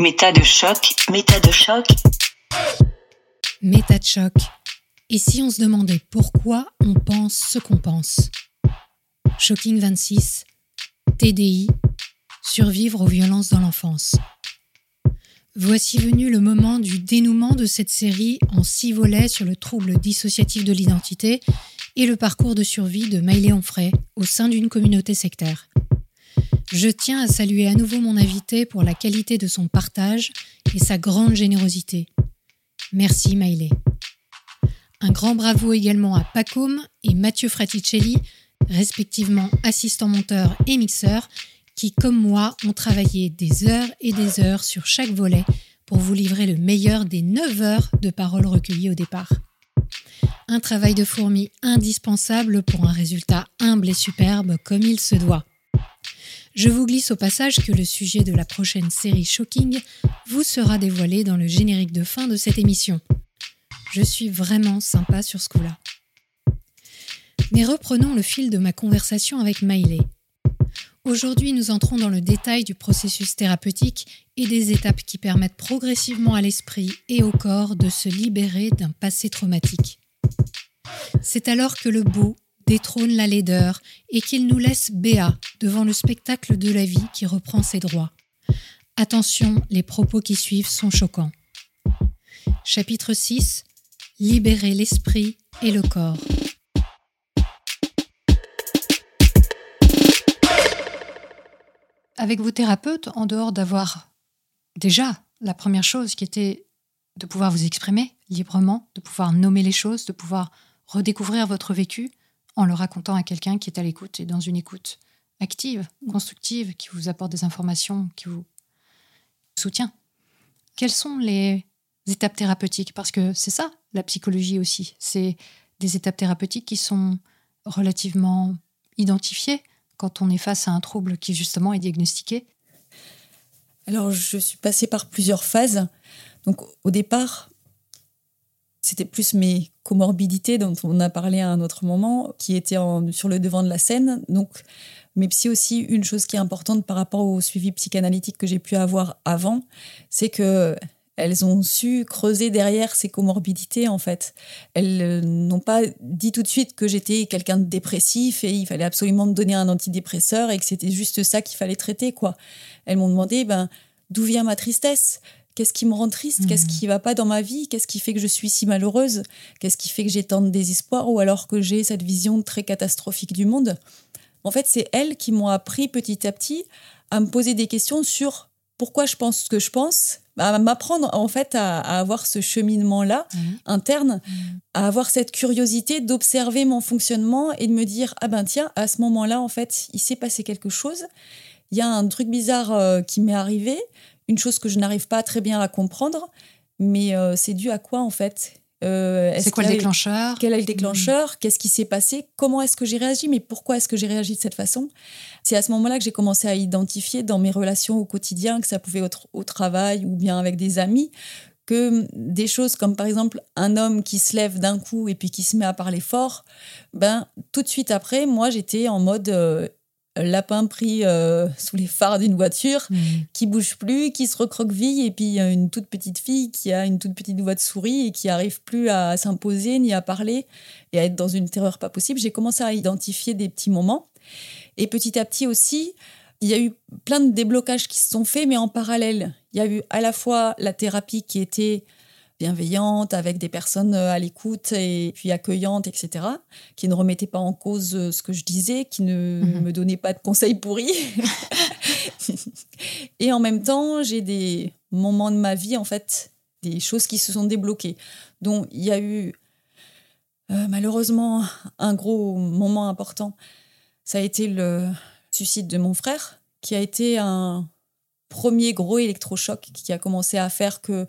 Méta de choc, méta de choc. Méta de choc. Et si on se demandait pourquoi on pense ce qu'on pense Shocking 26, TDI, survivre aux violences dans l'enfance. Voici venu le moment du dénouement de cette série en six volets sur le trouble dissociatif de l'identité et le parcours de survie de Maïlé Onfray au sein d'une communauté sectaire. Je tiens à saluer à nouveau mon invité pour la qualité de son partage et sa grande générosité. Merci Maïlé. Un grand bravo également à Pacom et Mathieu Fraticelli, respectivement assistant monteur et mixeur, qui, comme moi, ont travaillé des heures et des heures sur chaque volet pour vous livrer le meilleur des 9 heures de paroles recueillies au départ. Un travail de fourmi indispensable pour un résultat humble et superbe comme il se doit. Je vous glisse au passage que le sujet de la prochaine série Shocking vous sera dévoilé dans le générique de fin de cette émission. Je suis vraiment sympa sur ce coup-là. Mais reprenons le fil de ma conversation avec Miley. Aujourd'hui, nous entrons dans le détail du processus thérapeutique et des étapes qui permettent progressivement à l'esprit et au corps de se libérer d'un passé traumatique. C'est alors que le beau détrône la laideur et qu'il nous laisse béat devant le spectacle de la vie qui reprend ses droits. Attention, les propos qui suivent sont choquants. Chapitre 6 Libérer l'esprit et le corps. Avec vos thérapeutes, en dehors d'avoir déjà la première chose qui était de pouvoir vous exprimer librement, de pouvoir nommer les choses, de pouvoir redécouvrir votre vécu, en le racontant à quelqu'un qui est à l'écoute et dans une écoute active, constructive, qui vous apporte des informations, qui vous soutient. Quelles sont les étapes thérapeutiques? Parce que c'est ça, la psychologie aussi. C'est des étapes thérapeutiques qui sont relativement identifiées quand on est face à un trouble qui justement est diagnostiqué. Alors, je suis passée par plusieurs phases. Donc, au départ, c'était plus mes comorbidités dont on a parlé à un autre moment, qui étaient sur le devant de la scène. Donc, mais c'est aussi une chose qui est importante par rapport au suivi psychanalytique que j'ai pu avoir avant, c'est que elles ont su creuser derrière ces comorbidités en fait. Elles euh, n'ont pas dit tout de suite que j'étais quelqu'un de dépressif et il fallait absolument me donner un antidépresseur et que c'était juste ça qu'il fallait traiter quoi. Elles m'ont demandé ben d'où vient ma tristesse? Qu'est-ce qui me rend triste? Qu'est-ce mmh. qui va pas dans ma vie? Qu'est-ce qui fait que je suis si malheureuse? Qu'est-ce qui fait que j'ai tant de désespoir ou alors que j'ai cette vision très catastrophique du monde? En fait, c'est elles qui m'ont appris petit à petit à me poser des questions sur pourquoi je pense ce que je pense, à m'apprendre en fait à, avoir ce cheminement-là mmh. interne, mmh. à avoir cette curiosité d'observer mon fonctionnement et de me dire ah ben tiens à ce moment-là en fait il s'est passé quelque chose, il y a un truc bizarre euh, qui m'est arrivé, une chose que je n'arrive pas très bien à comprendre, mais euh, c'est dû à quoi en fait? Euh, C'est quoi le déclencheur? Quel est le déclencheur? Qu'est-ce qui s'est passé? Comment est-ce que j'ai réagi? Mais pourquoi est-ce que j'ai réagi de cette façon? C'est à ce moment-là que j'ai commencé à identifier dans mes relations au quotidien, que ça pouvait être au travail ou bien avec des amis, que des choses comme par exemple un homme qui se lève d'un coup et puis qui se met à parler fort, ben tout de suite après, moi j'étais en mode euh, lapin pris euh, sous les phares d'une voiture, mmh. qui bouge plus, qui se recroqueville, et puis une toute petite fille qui a une toute petite voix de souris et qui arrive plus à s'imposer ni à parler et à être dans une terreur pas possible. J'ai commencé à identifier des petits moments. Et petit à petit aussi, il y a eu plein de déblocages qui se sont faits, mais en parallèle, il y a eu à la fois la thérapie qui était bienveillante, avec des personnes euh, à l'écoute et puis accueillantes, etc., qui ne remettaient pas en cause euh, ce que je disais, qui ne mhm. me donnaient pas de conseils pourris. et en même temps, j'ai des moments de ma vie, en fait, des choses qui se sont débloquées. Donc, il y a eu euh, malheureusement un gros moment important. Ça a été le suicide de mon frère, qui a été un premier gros électrochoc qui a commencé à faire que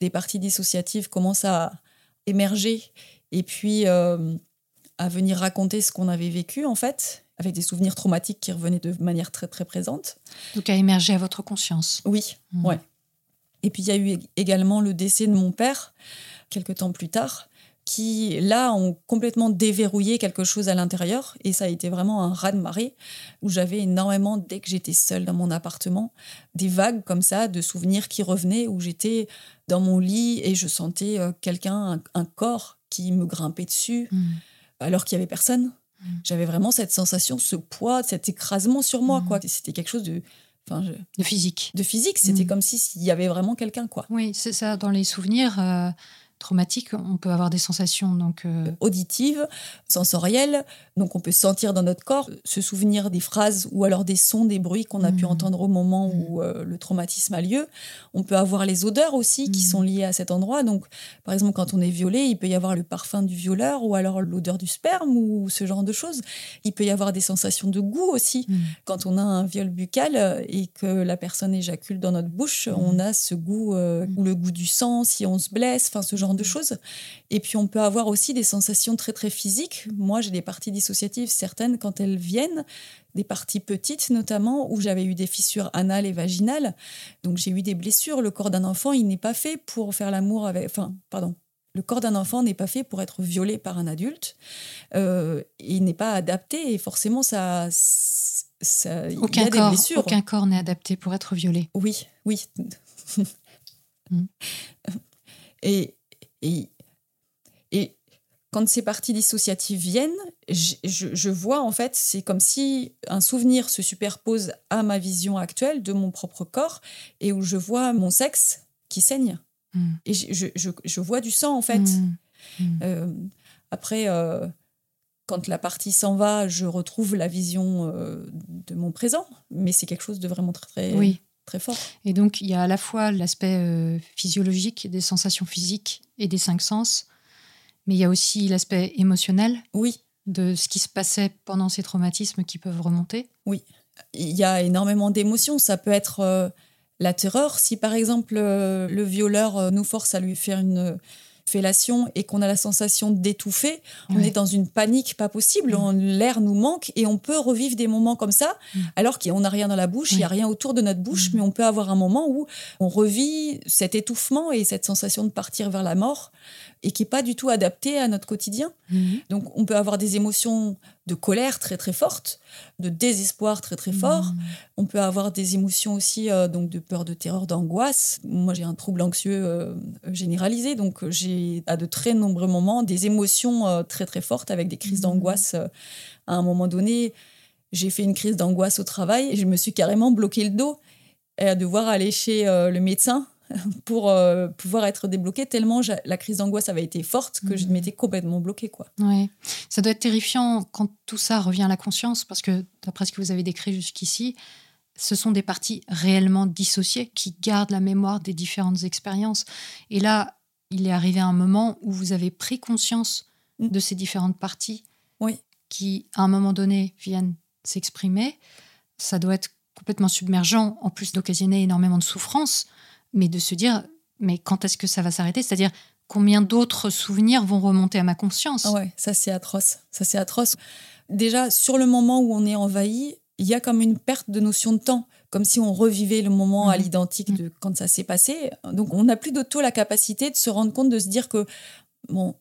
des parties dissociatives commencent à émerger et puis euh, à venir raconter ce qu'on avait vécu en fait, avec des souvenirs traumatiques qui revenaient de manière très très présente. Donc à émerger à votre conscience. Oui, mmh. ouais. Et puis il y a eu également le décès de mon père quelques temps plus tard, qui, là, ont complètement déverrouillé quelque chose à l'intérieur. Et ça a été vraiment un raz-de-marée où j'avais énormément, dès que j'étais seule dans mon appartement, des vagues comme ça de souvenirs qui revenaient où j'étais dans mon lit et je sentais euh, quelqu'un, un, corps qui me grimpait dessus Mm. alors qu'il y avait personne. Mm. J'avais vraiment cette sensation, ce poids, cet écrasement sur moi. Mm. quoi. C'était quelque chose de, enfin, je- De physique. de physique. C'était Mm. comme si- s'il y avait vraiment quelqu'un. quoi. Oui, c'est ça. Dans les souvenirs euh, traumatiques, on peut avoir des sensations. Donc, euh, auditive, sensorielle. Donc on peut sentir dans notre corps, se souvenir des phrases ou alors des sons, des bruits qu'on a pu Mhm. entendre au moment où euh, le traumatisme a lieu. On peut avoir les odeurs aussi qui Mhm. sont liées à cet endroit. Donc par exemple quand on est violé, il peut y avoir le parfum du violeur ou alors l'odeur du sperme ou ce genre de choses. Il peut y avoir des sensations de goût aussi. Quand on a un viol buccal euh, et que la personne éjacule dans notre bouche, on a ce goût euh, ou le goût du sang si on se blesse, enfin ce genre de choses. Et puis on peut avoir aussi des sensations très très physiques. Moi j'ai des parties dissociatives certaines quand elles viennent, des parties petites notamment où j'avais eu des fissures anales et vaginales. Donc j'ai eu des blessures. Le corps d'un enfant il n'est pas fait pour faire l'amour avec. Enfin pardon. Le corps d'un enfant n'est pas fait pour être violé par un adulte. Euh, il n'est pas adapté et forcément ça, ça il y aucun, des corps, blessures. aucun corps n'est adapté pour être violé. Oui, oui. Mm. et, et, et quand ces parties dissociatives viennent, je, je- je vois en fait, c'est comme si un souvenir se superpose à ma vision actuelle de mon propre corps et où je vois mon sexe qui saigne. Mm. Et je, je- vois du sang en fait. Mm. Mm. Euh, après, euh, quand la partie s'en va, je retrouve la vision euh, de mon présent, mais c'est quelque chose de vraiment très, très, Oui. Très fort. Et donc, il y a à la fois l'aspect euh, physiologique des sensations physiques et des cinq sens, mais il y a aussi l'aspect émotionnel Oui, de ce qui se passait pendant ces traumatismes qui peuvent remonter. il y a énormément d'émotions. Ça peut être euh, la terreur. Si par exemple euh, le violeur nous force à lui faire une fellation et qu'on a la sensation d'étouffer, on est dans une panique pas possible. L'air nous manque et on peut revivre des moments comme ça alors qu'on n'a rien dans la bouche, il n'y a rien autour de notre bouche, mais on peut avoir un moment où on revit cet étouffement et cette sensation de partir vers la mort et qui n'est pas du tout adapté à notre quotidien. Donc on peut avoir des émotions de colère très très fortes, de désespoir très très fort. Mm. On peut avoir des émotions aussi euh, donc de peur, de terreur, d'angoisse. Moi j'ai un trouble anxieux euh, généralisé, donc euh, j'ai à de très nombreux moments des émotions euh, très très fortes avec des crises Mhm. d'angoisse. à un moment donné, j'ai fait une crise d'angoisse au travail et je me suis carrément bloqué le dos et à devoir aller chez le médecin pour euh, pouvoir être débloqué tellement la crise d'angoisse avait été forte que je Mhm. m'étais complètement bloquée quoi. Ouais. Ça doit être terrifiant quand tout ça revient à la conscience, parce que d'après ce que vous avez décrit jusqu'ici, ce sont des parties réellement dissociées qui gardent la mémoire des différentes expériences. Et là, il est arrivé un moment où vous avez pris conscience Mm. de ces différentes parties Oui. qui, à un moment donné, viennent s'exprimer. Ça doit être complètement submergent, en plus d'occasionner énormément de souffrance, mais de se dire, mais quand est-ce que ça va s'arrêter? C'est-à-dire, combien d'autres souvenirs vont remonter à ma conscience? Ah ouais, ça c'est atroce. Ça c'est atroce. Déjà, sur le moment où on est envahi, il y a comme une perte de notion de temps, comme si on revivait le moment à Mhm. l'identique de quand ça s'est passé. Donc on n'a plus de tout la capacité de se rendre compte, de se dire que, bon,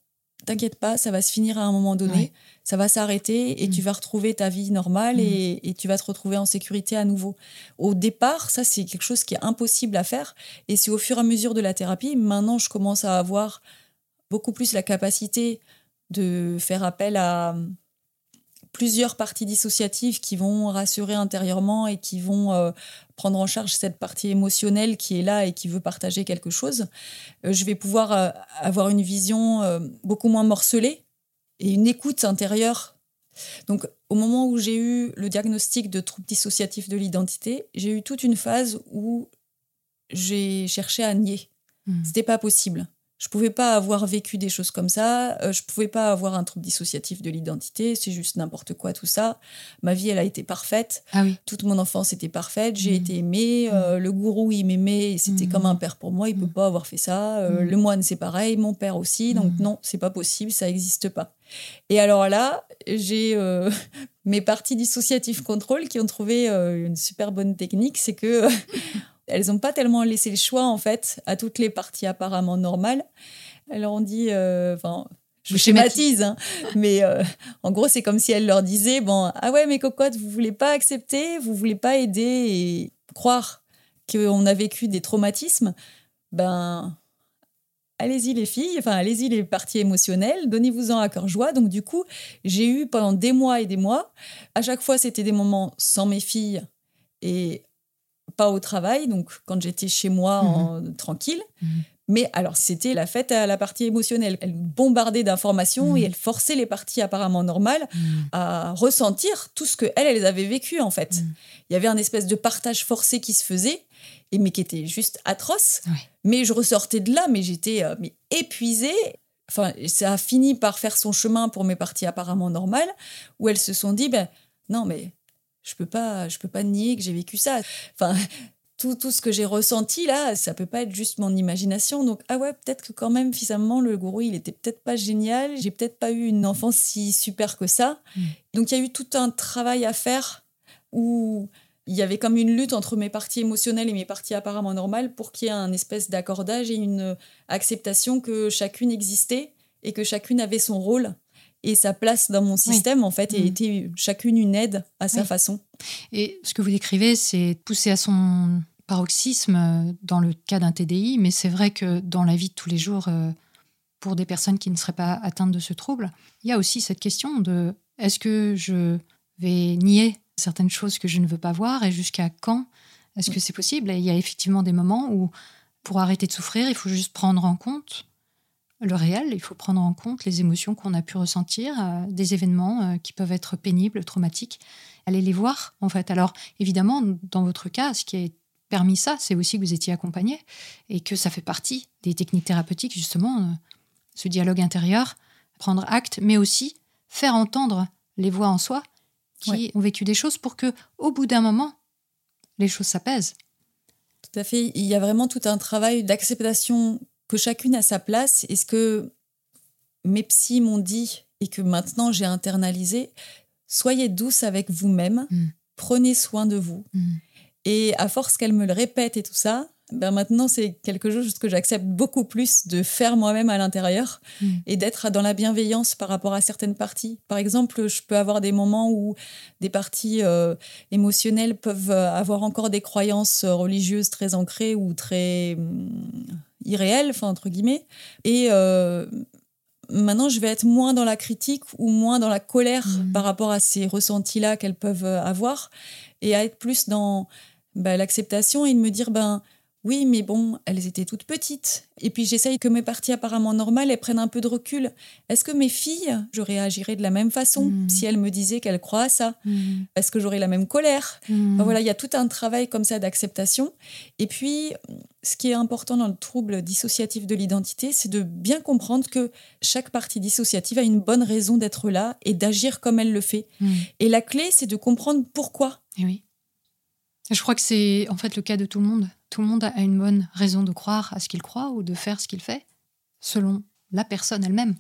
t'inquiète pas, ça va se finir à un moment donné, Ouais. ça va s'arrêter et Mhm. tu vas retrouver ta vie normale Mhm. et, et tu vas te retrouver en sécurité à nouveau. Au départ, ça c'est quelque chose qui est impossible à faire et c'est au fur et à mesure de la thérapie, maintenant je commence à avoir beaucoup plus la capacité de faire appel à plusieurs parties dissociatives qui vont rassurer intérieurement et qui vont euh, prendre en charge cette partie émotionnelle qui est là et qui veut partager quelque chose. Euh, je vais pouvoir euh, avoir une vision beaucoup moins morcelée et une écoute intérieure. Donc, au moment où j'ai eu le diagnostic de trouble dissociatif de l'identité, j'ai eu toute une phase où j'ai cherché à nier. Mm. C'était pas possible. Je pouvais pas avoir vécu des choses comme ça. euh, je pouvais pas avoir un trouble dissociatif de l'identité. C'est juste n'importe quoi tout ça. Ma vie, elle a été parfaite. Ah oui. Toute mon enfance était parfaite. J'ai Mhm. été aimée. euh, le gourou, il m'aimait. C'était Mhm. comme un père pour moi. Il peut Mhm. pas avoir fait ça. Euh, Mhm. Le moine, c'est pareil. Mon père aussi. Donc Mhm. non, c'est pas possible. Ça existe pas. Et alors là, j'ai euh, mes parties dissociatives contrôle qui ont trouvé euh, une super bonne technique. C'est que elles n'ont pas tellement laissé le choix en fait à toutes les parties apparemment normales. Elles leur ont dit, euh, enfin, je schématise, hein. mais euh, en gros, c'est comme si elle leur disait bon, ah ouais, mes cocottes, vous voulez pas accepter, vous voulez pas aider et croire qu'on a vécu des traumatismes, ben allez-y les filles, enfin allez-y les parties émotionnelles, donnez-vous-en à cœur joie. Donc du coup, j'ai eu pendant des mois et des mois, à chaque fois c'était des moments sans mes filles et pas au travail, donc quand j'étais chez moi Mhm. en, tranquille. Mais alors, c'était la fête à la partie émotionnelle. Elle bombardait d'informations Mhm. et elle forçait les parties apparemment normales à ressentir tout ce que elles, elles avaient vécu en fait. Mhm. Il y avait un espèce de partage forcé qui se faisait, et mais qui était juste atroce. Ouais. Mais je ressortais de là, mais j'étais euh, mais épuisée. Enfin, ça a fini par faire son chemin pour mes parties apparemment normales, où elles se sont dit, ben non, mais je peux pas, je peux pas nier que j'ai vécu ça. Enfin, tout, tout ce que j'ai ressenti là, ça peut pas être juste mon imagination. Donc, ah ouais, peut-être que quand même, finalement, le gourou, il était peut-être pas génial. J'ai peut-être pas eu une enfance si super que ça. Mm. Donc, il y a eu tout un travail à faire où il y avait comme une lutte entre mes parties émotionnelles et mes parties apparemment normales pour qu'il y ait un espèce d'accordage et une acceptation que chacune existait et que chacune avait son rôle et sa place dans mon système, en fait, et Mm. était chacune une aide à sa Oui. façon. Et ce que vous décrivez, c'est poussé à son paroxysme euh, dans le cas d'un TDI, mais c'est vrai que dans la vie de tous les jours, euh, pour des personnes qui ne seraient pas atteintes de ce trouble, il y a aussi cette question de est-ce que je vais nier certaines choses que je ne veux pas voir et jusqu'à quand est-ce que c'est possible? Et il y a effectivement des moments où, pour arrêter de souffrir, il faut juste prendre en compte le réel, il faut prendre en compte les émotions qu'on a pu ressentir, euh, des événements euh, qui peuvent être pénibles, traumatiques, aller les voir en fait. Alors évidemment, dans votre cas, ce qui est permis ça, c'est aussi que vous étiez accompagné et que ça fait partie des techniques thérapeutiques justement, euh, ce dialogue intérieur, prendre acte, mais aussi faire entendre les voix en soi qui Ouais. ont vécu des choses pour que, au bout d'un moment, les choses s'apaisent. Tout à fait. Il y a vraiment tout un travail d'acceptation que chacune a sa place. Et ce que mes psys m'ont dit et que maintenant j'ai internalisé, soyez douce avec vous-même, Mm. prenez soin de vous. Mm. Et à force qu'elle me le répète et tout ça, ben maintenant c'est quelque chose que j'accepte beaucoup plus de faire moi-même à l'intérieur Mm. et d'être dans la bienveillance par rapport à certaines parties. Par exemple, je peux avoir des moments où des parties euh, émotionnelles peuvent avoir encore des croyances euh, religieuses très ancrées ou très irréelles, enfin entre guillemets. Et euh, maintenant, je vais être moins dans la critique ou moins dans la colère Mhm. par rapport à ces ressentis-là qu'elles peuvent euh, avoir et à être plus dans bah, l'acceptation et de me dire ben oui, mais bon, elles étaient toutes petites. Et puis j'essaye que mes parties apparemment normales, elles prennent un peu de recul. Est-ce que mes filles, je réagirais de la même façon Mhm. si elles me disaient qu'elles croient à ça Mm. Est-ce que j'aurais la même colère Mm. Enfin, voilà, il y a tout un travail comme ça d'acceptation. Et puis, ce qui est important dans le trouble dissociatif de l'identité, c'est de bien comprendre que chaque partie dissociative a une bonne raison d'être là et d'agir comme elle le fait. Et la clé, c'est de comprendre pourquoi. Eh oui. Je crois que c'est en fait le cas de tout le monde. Tout le monde a une bonne raison de croire à ce qu'il croit ou de faire ce qu'il fait, selon la personne elle-même.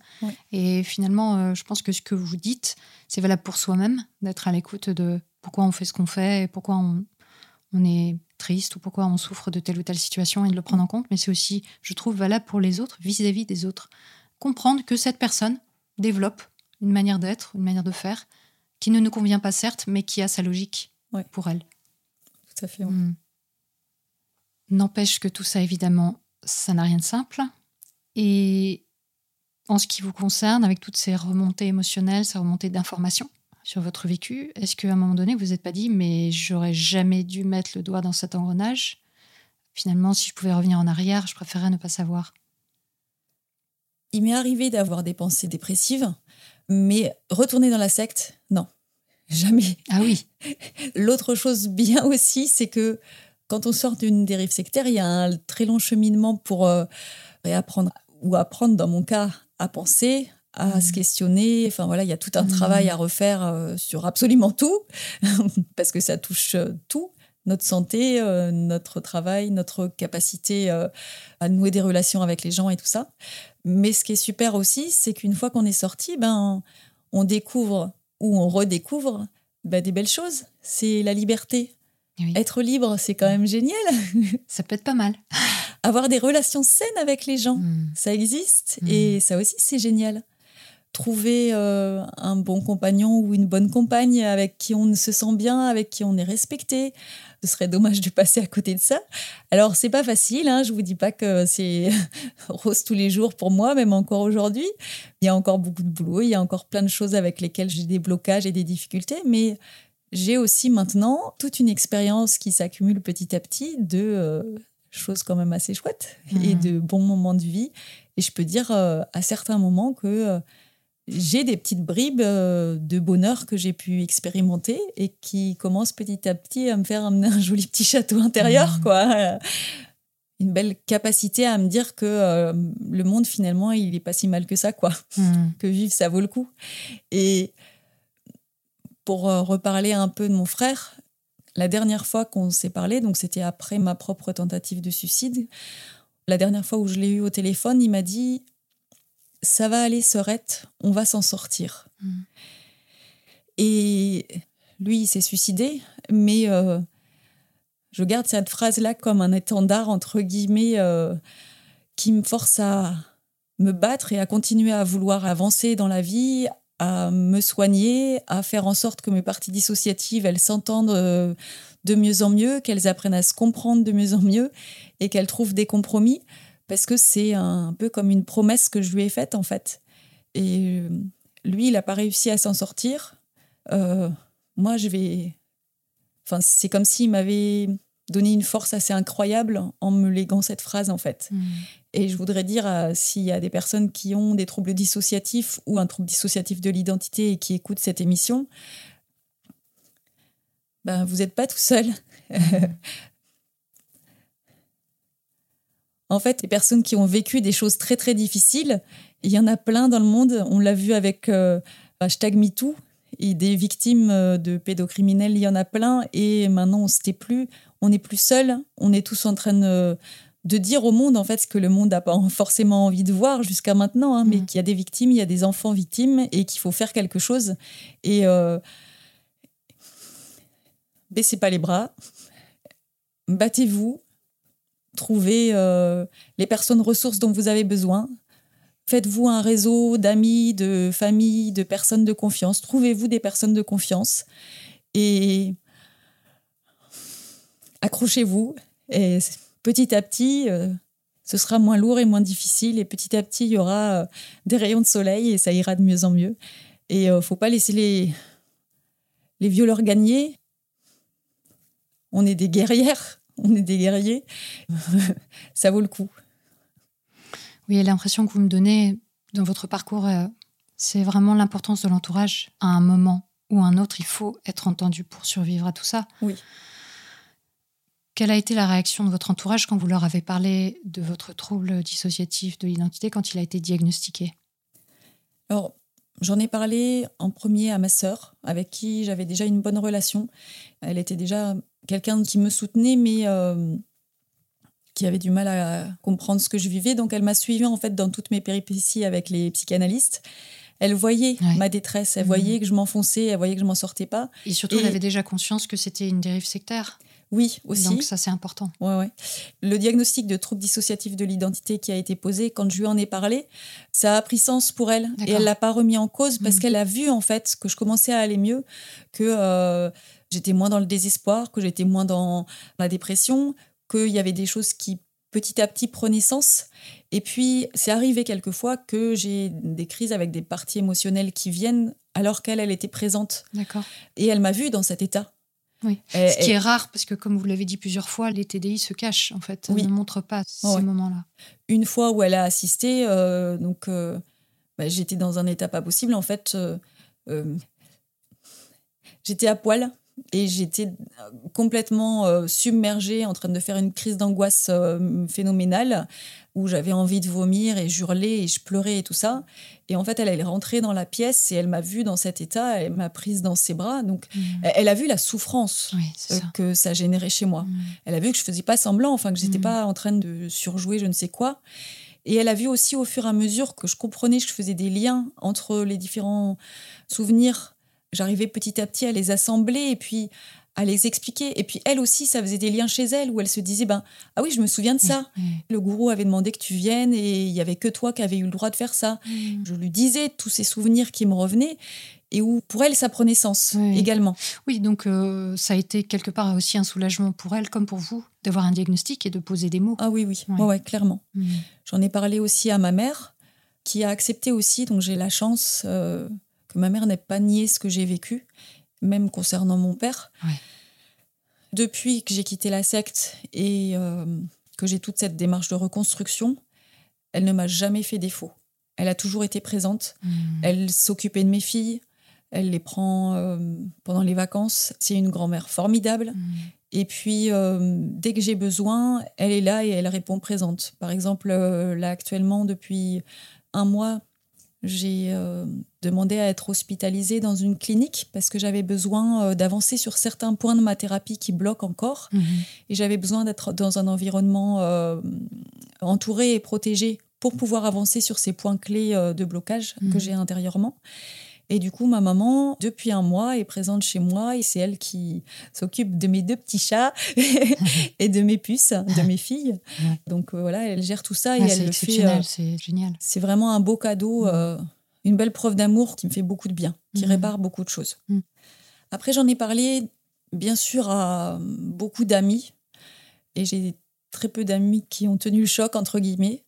Et finalement, euh, je pense que ce que vous dites, c'est valable pour soi-même, d'être à l'écoute de pourquoi on fait ce qu'on fait, et pourquoi on, on est triste ou pourquoi on souffre de telle ou telle situation et de le prendre en compte. Mais c'est aussi, je trouve, valable pour les autres, vis-à-vis des autres. Comprendre que cette personne développe une manière d'être, une manière de faire, qui ne nous convient pas certes, mais qui a sa logique pour elle. Tout à fait. ouais. Mm. N'empêche que tout ça, évidemment, ça n'a rien de simple. Et en ce qui vous concerne, avec toutes ces remontées émotionnelles, ces remontées d'informations sur votre vécu, est-ce qu'à un moment donné, vous vous êtes pas dit, mais j'aurais jamais dû mettre le doigt dans cet engrenage? Finalement, si je pouvais revenir en arrière, je préférerais ne pas savoir. Il m'est arrivé d'avoir des pensées dépressives, mais retourner dans la secte, non, jamais. Ah oui, L'autre chose bien aussi, c'est que quand on sort d'une dérive sectaire, il y a un très long cheminement pour euh, réapprendre ou apprendre, dans mon cas, à penser, à Mhm. se questionner. Enfin voilà, il y a tout un Mhm. travail à refaire euh, sur absolument tout, parce que ça touche euh, tout. Notre santé, euh, notre travail, notre capacité à nouer des relations avec les gens et tout ça. Mais ce qui est super aussi, c'est qu'une fois qu'on est sorti, ben, on découvre ou on redécouvre ben, des belles choses. C'est la liberté. Oui. Être libre, c'est quand même génial. ça peut être pas mal. Avoir des relations saines avec les gens, Mm. ça existe. Mm. Et ça aussi, c'est génial. trouver euh, un bon compagnon ou une bonne compagne avec qui on se sent bien, avec qui on est respecté. Ce serait dommage de passer à côté de ça. Alors, c'est pas facile, hein, je vous dis pas que c'est rose tous les jours pour moi, même encore aujourd'hui. Il y a encore beaucoup de boulot, il y a encore plein de choses avec lesquelles j'ai des blocages et des difficultés, mais j'ai aussi maintenant toute une expérience qui s'accumule petit à petit de euh, choses quand même assez chouettes et de bons moments de vie. Et je peux dire euh, à certains moments que euh, j'ai des petites bribes de bonheur que j'ai pu expérimenter et qui commencent petit à petit à me faire amener un joli petit château intérieur, quoi. Une belle capacité à me dire que le monde finalement il est pas si mal que ça, quoi que vivre, ça vaut le coup. Et pour euh, reparler un peu de mon frère, la dernière fois qu'on s'est parlé, donc c'était après ma propre tentative de suicide, la dernière fois où je l'ai eu au téléphone, il m'a dit Ça va aller, Sorette, on va s'en sortir. Mm. Et lui, il s'est suicidé, mais euh, je garde cette phrase-là comme un étendard, entre guillemets, euh, qui me force à me battre et à continuer à vouloir avancer dans la vie, à me soigner, à faire en sorte que mes parties dissociatives, elles s'entendent euh, de mieux en mieux, qu'elles apprennent à se comprendre de mieux en mieux et qu'elles trouvent des compromis parce que c'est un peu comme une promesse que je lui ai faite en fait. Et euh, lui, il n'a pas réussi à s'en sortir. Euh, moi, je vais... Enfin, c'est comme s'il m'avait donné une force assez incroyable en me léguant cette phrase en fait. Hmm. Et je voudrais dire, euh, s'il y a des personnes qui ont des troubles dissociatifs ou un trouble dissociatif de l'identité et qui écoutent cette émission, ben, vous n'êtes pas tout seul. en fait, les personnes qui ont vécu des choses très très difficiles, il y en a plein dans le monde. On l'a vu avec euh, hashtag MeToo. Et des victimes euh, de pédocriminels, il y en a plein. Et maintenant, on ne se tait plus. On n'est plus seul. On est tous en train de, de dire au monde, en fait, ce que le monde n'a pas forcément envie de voir jusqu'à maintenant. hein, mais Mhm. qu'il y a des victimes, il y a des enfants victimes et qu'il faut faire quelque chose. Et euh, baissez pas les bras. Battez-vous. Trouvez euh, les personnes ressources dont vous avez besoin. Faites-vous un réseau d'amis, de familles, de personnes de confiance. Trouvez-vous des personnes de confiance et accrochez-vous. Et petit à petit, euh, ce sera moins lourd et moins difficile. Et petit à petit, il y aura euh, des rayons de soleil et ça ira de mieux en mieux. Et ne faut pas laisser les, les violeurs gagner. On est des guerrières, on est des guerriers. ça vaut le coup. Oui, l'impression que vous me donnez dans votre parcours, euh, c'est vraiment l'importance de l'entourage. À un moment ou un autre, il faut être entendu pour survivre à tout ça. Oui. Quelle a été la réaction de votre entourage quand vous leur avez parlé de votre trouble dissociatif de l'identité quand il a été diagnostiqué? Alors, j'en ai parlé en premier à ma sœur, avec qui j'avais déjà une bonne relation. Elle était déjà quelqu'un qui me soutenait, mais euh, qui avait du mal à comprendre ce que je vivais. Donc, elle m'a suivie en fait dans toutes mes péripéties avec les psychanalystes. Elle voyait Ouais. ma détresse, elle Mhm. voyait que je m'enfonçais, elle voyait que je m'en sortais pas. Et surtout, Et- elle avait déjà conscience que c'était une dérive sectaire. Oui, aussi. Donc ça, c'est important. Ouais, ouais. Le diagnostic de trouble dissociatif de l'identité qui a été posé, quand je lui en ai parlé, ça a pris sens pour elle. Et elle l'a pas remis en cause parce Mhm. qu'elle a vu, en fait, que je commençais à aller mieux, que euh, j'étais moins dans le désespoir, que j'étais moins dans la dépression, qu'il y avait des choses qui petit à petit prenaient sens. Et puis, c'est arrivé quelquefois que j'ai des crises avec des parties émotionnelles qui viennent alors qu'elle, elle était présente. D'accord. Et elle m'a vue dans cet état. Oui. Et- Ce qui et- est rare, parce que comme vous l'avez dit plusieurs fois, les TDI se cachent, en fait. Oui. ne montrent pas ces Ouais. moments-là. une fois où elle a assisté, euh, donc euh, bah, j'étais dans un état pas possible. En fait, euh, j'étais à poil et j'étais complètement euh, submergée, en train de faire une crise d'angoisse euh, phénoménale, où j'avais envie de vomir et hurler et je pleurais et tout ça. Et en fait, elle, elle est rentrée dans la pièce et elle m'a vue dans cet état, elle m'a prise dans ses bras. Donc, Mm. elle, a vu la souffrance Oui, c'est euh, ça. que ça générait chez moi. Mm. Elle a vu que je faisais pas semblant, enfin que j'étais Mhm. pas en train de surjouer je ne sais quoi. Et elle a vu aussi au fur et à mesure que je comprenais, que je faisais des liens entre les différents souvenirs. J'arrivais petit à petit à les assembler et puis à les expliquer. Et puis elle aussi, ça faisait des liens chez elle où elle se disait ben ah oui, je me souviens de ça. Le gourou avait demandé que tu viennes et il y avait que toi qui avais eu le droit de faire ça. Je lui disais tous ces souvenirs qui me revenaient et où pour elle ça prenait sens également. Oui, donc euh, ça a été quelque part aussi un soulagement pour elle comme pour vous d'avoir un diagnostic et de poser des mots. Ah oui, oui, ouais. clairement. Mm. J'en ai parlé aussi à ma mère qui a accepté aussi, donc j'ai la chance euh, ma mère n'ait pas nié ce que j'ai vécu même concernant mon père. Depuis que j'ai quitté la secte et euh, que j'ai toute cette démarche de reconstruction, elle ne m'a jamais fait défaut. Elle a toujours été présente. Hmm. Elle s'occupait de mes filles. Elle les prend euh, pendant les vacances. C'est une grand-mère formidable. Hmm. Et puis, euh, dès que j'ai besoin, elle est là et elle répond présente. Par exemple, là actuellement, depuis un mois, j'ai euh, demandé à être hospitalisée dans une clinique parce que j'avais besoin euh, d'avancer sur certains points de ma thérapie qui bloquent encore. Mhm. Et j'avais besoin d'être dans un environnement euh, entouré et protégé pour pouvoir avancer sur ces points clés de blocage que mhm. j'ai intérieurement. Et du coup, ma maman, depuis un mois, est présente chez moi et c'est elle qui s'occupe de mes deux petits chats et de mes puces, de mes filles. Donc euh, voilà, elle gère tout ça et elle le fait. Euh, c'est génial. C'est vraiment un beau cadeau, mm. euh, une belle preuve d'amour qui me fait beaucoup de bien, qui mm. répare beaucoup de choses. Mm. Après, j'en ai parlé, bien sûr, à beaucoup d'amis et j'ai très peu d'amis qui ont tenu le choc, entre guillemets.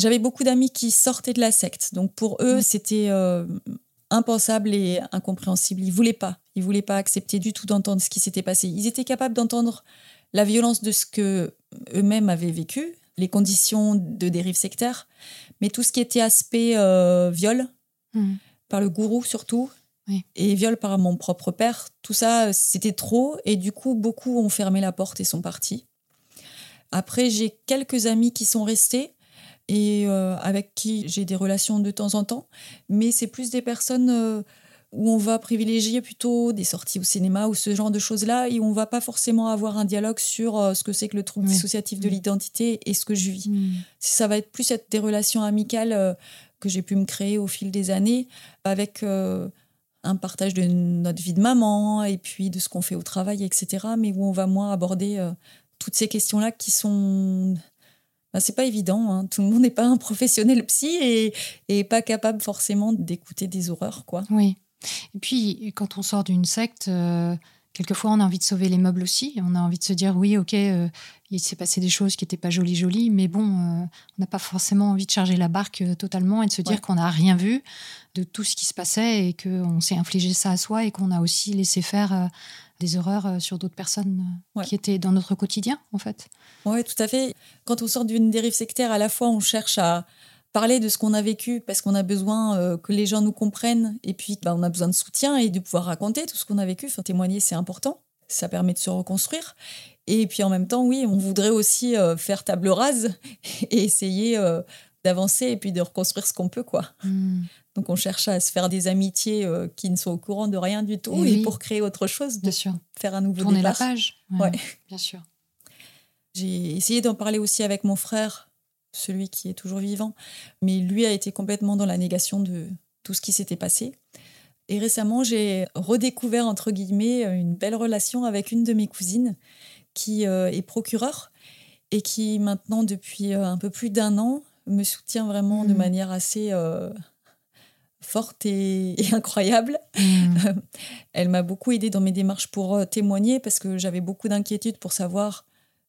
J'avais beaucoup d'amis qui sortaient de la secte. Donc pour eux, mm. c'était euh, impensable et incompréhensible. Ils voulaient pas. Ils voulaient pas accepter du tout d'entendre ce qui s'était passé. Ils étaient capables d'entendre la violence de ce que eux-mêmes avaient vécu, les conditions de dérive sectaire, mais tout ce qui était aspect euh, viol, mm. par le gourou surtout, et viol par mon propre père, tout ça, c'était trop. Et du coup, beaucoup ont fermé la porte et sont partis. Après, j'ai quelques amis qui sont restés, et euh, avec qui j'ai des relations de temps en temps. Mais c'est plus des personnes euh, où on va privilégier plutôt des sorties au cinéma ou ce genre de choses-là et on va pas forcément avoir un dialogue sur euh, ce que c'est que le trouble dissociatif de mm. l'identité et ce que je vis. Mm. Ça va être plus être des relations amicales que j'ai pu me créer au fil des années avec un partage de notre vie de maman et puis de ce qu'on fait au travail, etc. Mais où on va moins aborder toutes ces questions-là qui sont bah, c'est pas évident. Hein. Tout le monde n'est pas un professionnel psy et, et pas capable forcément d'écouter des horreurs, quoi. Oui. Et puis, quand on sort d'une secte, euh, quelquefois, on a envie de sauver les meubles aussi. On a envie de se dire, oui, ok, euh, il s'est passé des choses qui n'étaient pas jolies, jolies, mais bon, euh, on n'a pas forcément envie de charger la barque totalement et de se dire qu'on n'a rien vu de tout ce qui se passait et qu'on s'est infligé ça à soi et qu'on a aussi laissé faire des horreurs euh, sur d'autres personnes euh, qui étaient dans notre quotidien, en fait. Oui, tout à fait. Quand on sort d'une dérive sectaire, à la fois, on cherche à parler de ce qu'on a vécu parce qu'on a besoin euh, que les gens nous comprennent et puis bah, on a besoin de soutien et de pouvoir raconter tout ce qu'on a vécu. Enfin, témoigner, c'est important. Ça permet de se reconstruire. Et puis en même temps, oui, on voudrait aussi faire table rase et essayer d'avancer et puis de reconstruire ce qu'on peut, quoi. Hmm. Donc on cherche à se faire des amitiés euh, qui ne sont au courant de rien du tout et, pour créer autre chose, bien sûr. faire un nouveau Tourner la page. Ouais. Bien sûr. J'ai essayé d'en parler aussi avec mon frère, celui qui est toujours vivant, mais lui a été complètement dans la négation de tout ce qui s'était passé. Et récemment, j'ai redécouvert, entre guillemets, une belle relation avec une de mes cousines qui euh, est procureure et qui maintenant, depuis euh, un peu plus d'un an, me soutient vraiment de mmh. manière assez forte et, incroyable. Mm. Elle m'a beaucoup aidée dans mes démarches pour euh, témoigner parce que j'avais beaucoup d'inquiétudes pour savoir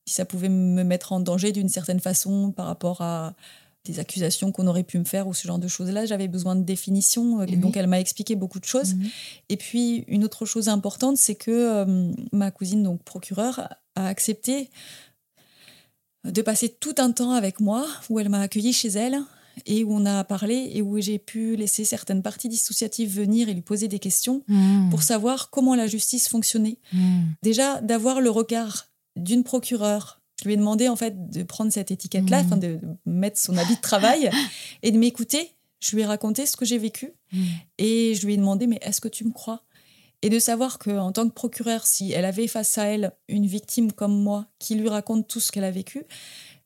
si ça pouvait me mettre en danger d'une certaine façon par rapport à des accusations qu'on aurait pu me faire ou ce genre de choses-là. J'avais besoin de définition, euh, donc elle m'a expliqué beaucoup de choses. Mm-hmm. Et puis une autre chose importante, c'est que euh, ma cousine, donc procureure, a accepté de passer tout un temps avec moi, où elle m'a accueillie chez elle, et où on a parlé et où j'ai pu laisser certaines parties dissociatives venir et lui poser des questions hmm. pour savoir comment la justice fonctionnait. Hmm. Déjà, d'avoir le regard d'une procureure. Je lui ai demandé en fait de prendre cette étiquette-là, hmm. de mettre son habit de travail et de m'écouter. Je lui ai raconté ce que j'ai vécu et je lui ai demandé mais est-ce que tu me crois? Et de savoir qu'en tant que procureure, si elle avait face à elle une victime comme moi qui lui raconte tout ce qu'elle a vécu,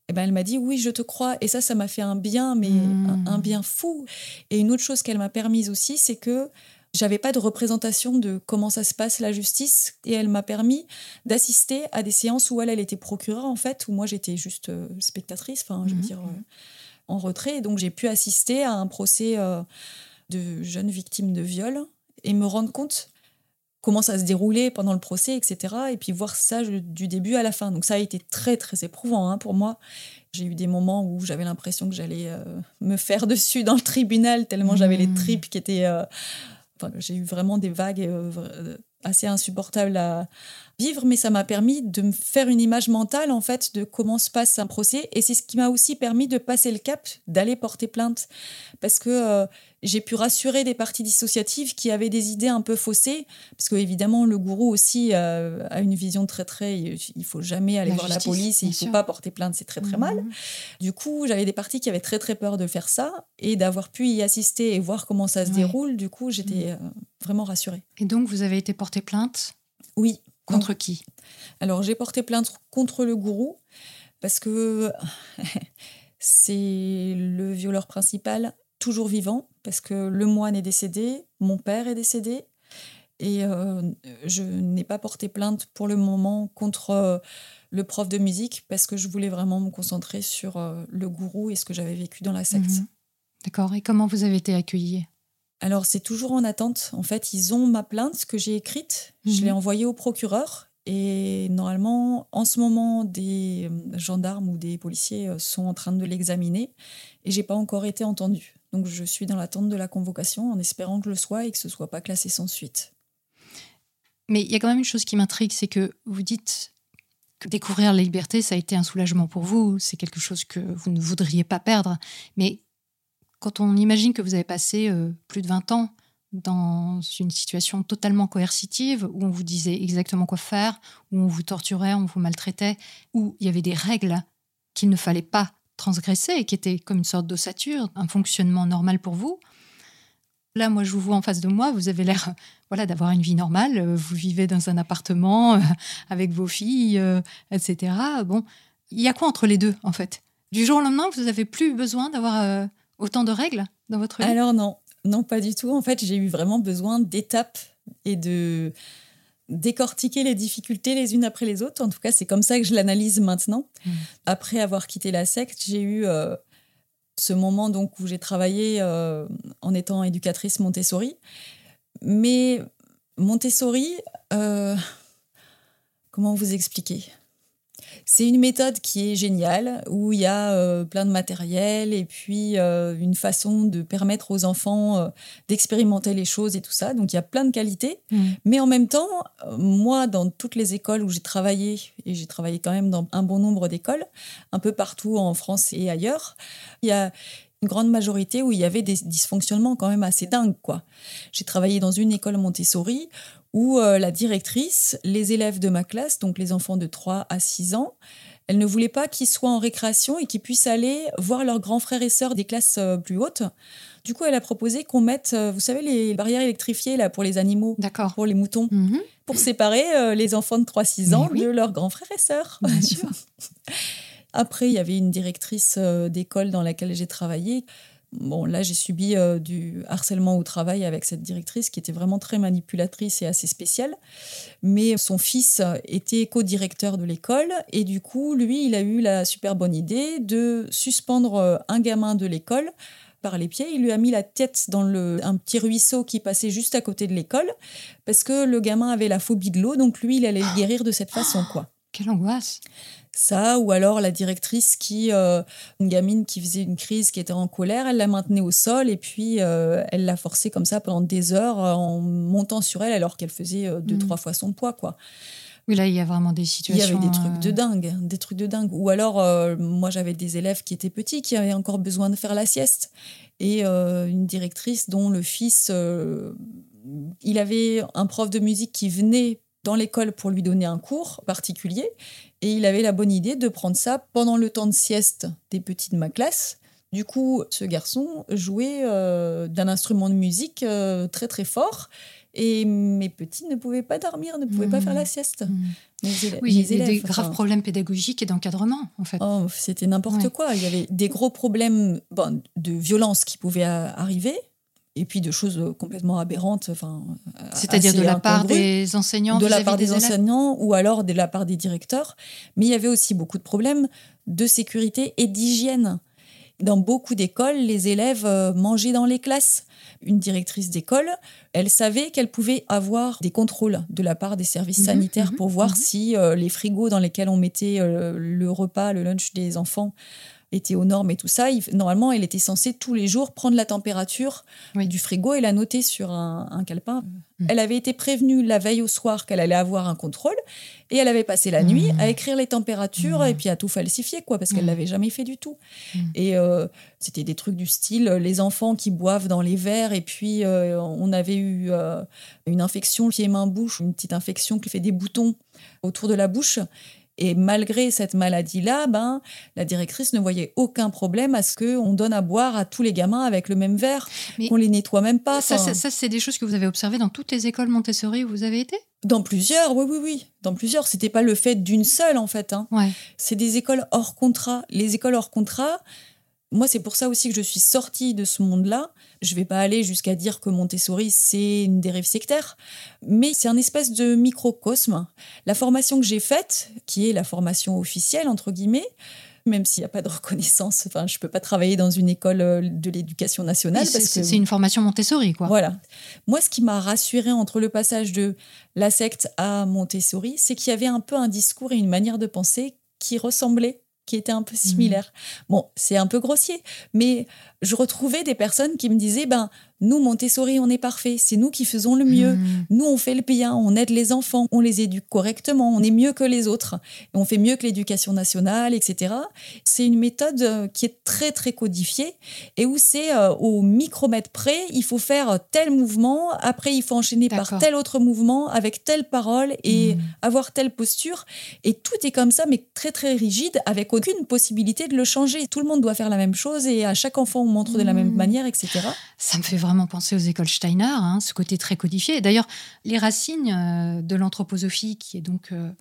eh ben, elle m'a dit oui, je te crois. Et ça, ça m'a fait un bien, mais hmm. un, bien fou. Et une autre chose qu'elle m'a permise aussi, c'est que J'avais pas de représentation de comment ça se passe la justice et elle m'a permis d'assister à des séances où elle, elle était procureure en fait, où moi j'étais juste euh, spectatrice, enfin je veux Mhm. dire euh, en retrait. Et donc j'ai pu assister à un procès euh, de jeunes victimes de viol et me rendre compte comment ça se déroulait pendant le procès, etc. Et puis voir ça du début à la fin. Donc ça a été très très éprouvant hein, pour moi. J'ai eu des moments où j'avais l'impression que j'allais euh, me faire dessus dans le tribunal tellement j'avais les Mhm. tripes qui étaient... euh, enfin, j'ai eu vraiment des vagues euh, assez insupportables à vivre, mais ça m'a permis de me faire une image mentale en fait de comment se passe un procès, et c'est ce qui m'a aussi permis de passer le cap, d'aller porter plainte, parce que euh, j'ai pu rassurer des parties dissociatives qui avaient des idées un peu faussées, parce que évidemment le gourou aussi euh, a une vision très très, il faut jamais aller La voir la police, et il faut sûr. pas porter plainte, c'est très très mal. Mhm. Du coup, j'avais des parties qui avaient très très peur de faire ça et d'avoir pu y assister et voir comment ça se Ouais. déroule. Du coup, j'étais euh, vraiment rassurée. Et donc, vous avez été porté plainte? Oui. Contre qui? Alors, j'ai porté plainte contre le gourou parce que c'est le violeur principal, toujours vivant, parce que le moine est décédé, mon père est décédé. Et euh, je n'ai pas porté plainte pour le moment contre euh, le prof de musique parce que je voulais vraiment me concentrer sur euh, le gourou et ce que j'avais vécu dans la secte. Mhm. D'accord. Et comment vous avez été accueillie? Alors, c'est toujours en attente. En fait, ils ont ma plainte que j'ai écrite. Je Mhm. l'ai envoyée au procureur. Et normalement, en ce moment, des euh, gendarmes ou des policiers euh, sont en train de l'examiner. Et j'ai pas encore été entendue. Donc, je suis dans l'attente de la convocation en espérant que je le sois et que ce soit pas classé sans suite. Mais il y a quand même une chose qui m'intrigue, c'est que vous dites que découvrir la liberté, ça a été un soulagement pour vous, c'est quelque chose que vous ne voudriez pas perdre. Mais quand on imagine que vous avez passé euh, plus de 20 ans dans une situation totalement coercitive, où on vous disait exactement quoi faire, où on vous torturait, on vous maltraitait, où il y avait des règles qu'il ne fallait pas transgresser et qui étaient comme une sorte d'ossature, un fonctionnement normal pour vous. Là, moi, je vous vois en face de moi, vous avez l'air voilà, d'avoir une vie normale. euh, Vous vivez dans un appartement euh, avec vos filles, euh, etc. Bon, il y a quoi entre les deux, en fait? Du jour au lendemain, vous n'avez plus besoin d'avoir euh, autant de règles dans votre vie? Alors, non, non, pas du tout. En fait, j'ai eu vraiment besoin d'étapes et de décortiquer les difficultés les unes après les autres. En tout cas, c'est comme ça que je l'analyse maintenant. Mm. Après avoir quitté la secte, j'ai eu euh, ce moment donc où j'ai travaillé euh, en étant éducatrice Montessori. Mais Montessori, euh, comment vous expliquer? C'est une méthode qui est géniale, où il y a euh, plein de matériel et puis euh, une façon de permettre aux enfants euh, d'expérimenter les choses et tout ça. Donc il y a plein de qualités. Mm. Mais en même temps, moi, dans toutes les écoles où j'ai travaillé, et j'ai travaillé quand même dans un bon nombre d'écoles, un peu partout en France et ailleurs, il y a une grande majorité où il y avait des dysfonctionnements quand même assez dingues. quoi. J'ai travaillé dans une école Montessori où euh, la directrice, les élèves de ma classe, donc les enfants de 3 à 6 ans, elle ne voulait pas qu'ils soient en récréation et qu'ils puissent aller voir leurs grands frères et sœurs des classes euh, plus hautes. Du coup, elle a proposé qu'on mette, euh, vous savez, les barrières électrifiées là, pour les animaux, pour les moutons, Mhm, pour séparer euh, les enfants de 3-6 ans oui. de leurs grands frères et sœurs. bien sûr. Après, il y avait une directrice d'école dans laquelle j'ai travaillé. Bon, là, j'ai subi euh, du harcèlement au travail avec cette directrice qui était vraiment très manipulatrice et assez spéciale. Mais son fils était co-directeur de l'école et du coup, lui, il a eu la super bonne idée de suspendre euh, un gamin de l'école par les pieds. Il lui a mis la tête dans un petit ruisseau qui passait juste à côté de l'école parce que le gamin avait la phobie de l'eau, donc lui, il allait le guérir de cette façon, quoi Quelle angoisse. ça, ou alors la directrice qui, euh, une gamine qui faisait une crise, qui était en colère, elle la maintenait au sol et puis euh, elle l'a forcée comme ça pendant des heures euh, en montant sur elle alors qu'elle faisait deux, Mm. trois fois son poids, quoi. Oui, là, il y a vraiment des Il y situations. avait des trucs de dingue, des trucs de dingue. Ou alors, euh, moi, j'avais des élèves qui étaient petits, qui avaient encore besoin de faire la sieste. Et euh, une directrice dont le fils, euh, il avait un prof de musique qui venait dans l'école pour lui donner un cours particulier. Et il avait la bonne idée de prendre ça pendant le temps de sieste des petits de ma classe. Du coup, ce garçon jouait euh, d'un instrument de musique euh, très très fort. Et mes petits ne pouvaient pas dormir, ne pouvaient pas faire la sieste. mhm. Mes élè- Oui, il y mes a des graves problèmes pédagogiques et d'encadrement, en fait. Oh, c'était n'importe Ouais. quoi. Il y avait des gros problèmes bon, de violence qui pouvaient a- arriver. Et puis de choses complètement aberrantes. Enfin, C'est-à-dire de la part des enseignants De la part des, enseignants ou alors de la part des directeurs. Mais il y avait aussi beaucoup de problèmes de sécurité et d'hygiène. Dans beaucoup d'écoles, les élèves euh, mangeaient dans les classes. Une directrice d'école, elle savait qu'elle pouvait avoir des contrôles de la part des services Mhm, sanitaires mhm, pour voir mhm. si euh, les frigos dans lesquels on mettait euh, le repas, le lunch des enfants étaient aux normes et tout ça. Il- Normalement, elle était censée tous les jours prendre la température Oui. du frigo et la noter sur un, un calepin. Mhm. Elle avait été prévenue la veille au soir qu'elle allait avoir un contrôle et elle avait passé la nuit Mhm. à écrire les températures Mhm. et puis à tout falsifier, quoi, parce qu'elle l'avait jamais fait du tout. Et euh, c'était des trucs du style euh, les enfants qui boivent dans les verres et puis euh, on avait eu euh, une infection pied-main-bouche, une petite infection qui fait des boutons autour de la bouche. Et malgré cette maladie-là, ben, la directrice ne voyait aucun problème à ce qu'on donne à boire à tous les gamins avec le même verre, qu'on les nettoie même pas. Ça, Enfin, ça, ça, c'est des choses que vous avez observées dans toutes les écoles Montessori où vous avez été? Dans plusieurs, oui, oui, oui. Dans plusieurs. C'était pas le fait d'une seule, en fait. hein. Ouais. C'est des écoles hors contrat. Les écoles hors contrat, moi, c'est pour ça aussi que je suis sortie de ce monde-là. Je vais pas aller jusqu'à dire que Montessori, c'est une dérive sectaire, mais c'est un espèce de microcosme. La formation que j'ai faite, qui est la formation officielle, entre guillemets, même s'il n'y a pas de reconnaissance, enfin, je peux pas travailler dans une école euh, de l'éducation nationale. Parce que c'est une formation Montessori, quoi. voilà. Moi, ce qui m'a rassurée entre le passage de la secte à Montessori, c'est qu'il y avait un peu un discours et une manière de penser qui ressemblait, qui était un peu similaire. Bon, c'est un peu grossier, mais je retrouvais des personnes qui me disaient, ben, nous, Montessori, on est parfait, c'est nous qui faisons le mieux. Mhm. Nous, on fait le bien, on aide les enfants, on les éduque correctement, on est mieux que les autres, on fait mieux que l'éducation nationale, etc. C'est une méthode euh, qui est très, très codifiée et où c'est euh, au micromètre près, il faut faire tel mouvement, après il faut enchaîner par tel autre mouvement avec telle parole et Mhm. avoir telle posture. Et tout est comme ça, mais très, très rigide, avec aucune possibilité de le changer. Tout le monde doit faire la même chose et à chaque enfant, on montre de la même Mhm. manière, etc. Ça me fait vraiment penser aux écoles Steiner, hein, ce côté très codifié. D'ailleurs, les racines euh, de l'anthroposophie, qui est donc euh,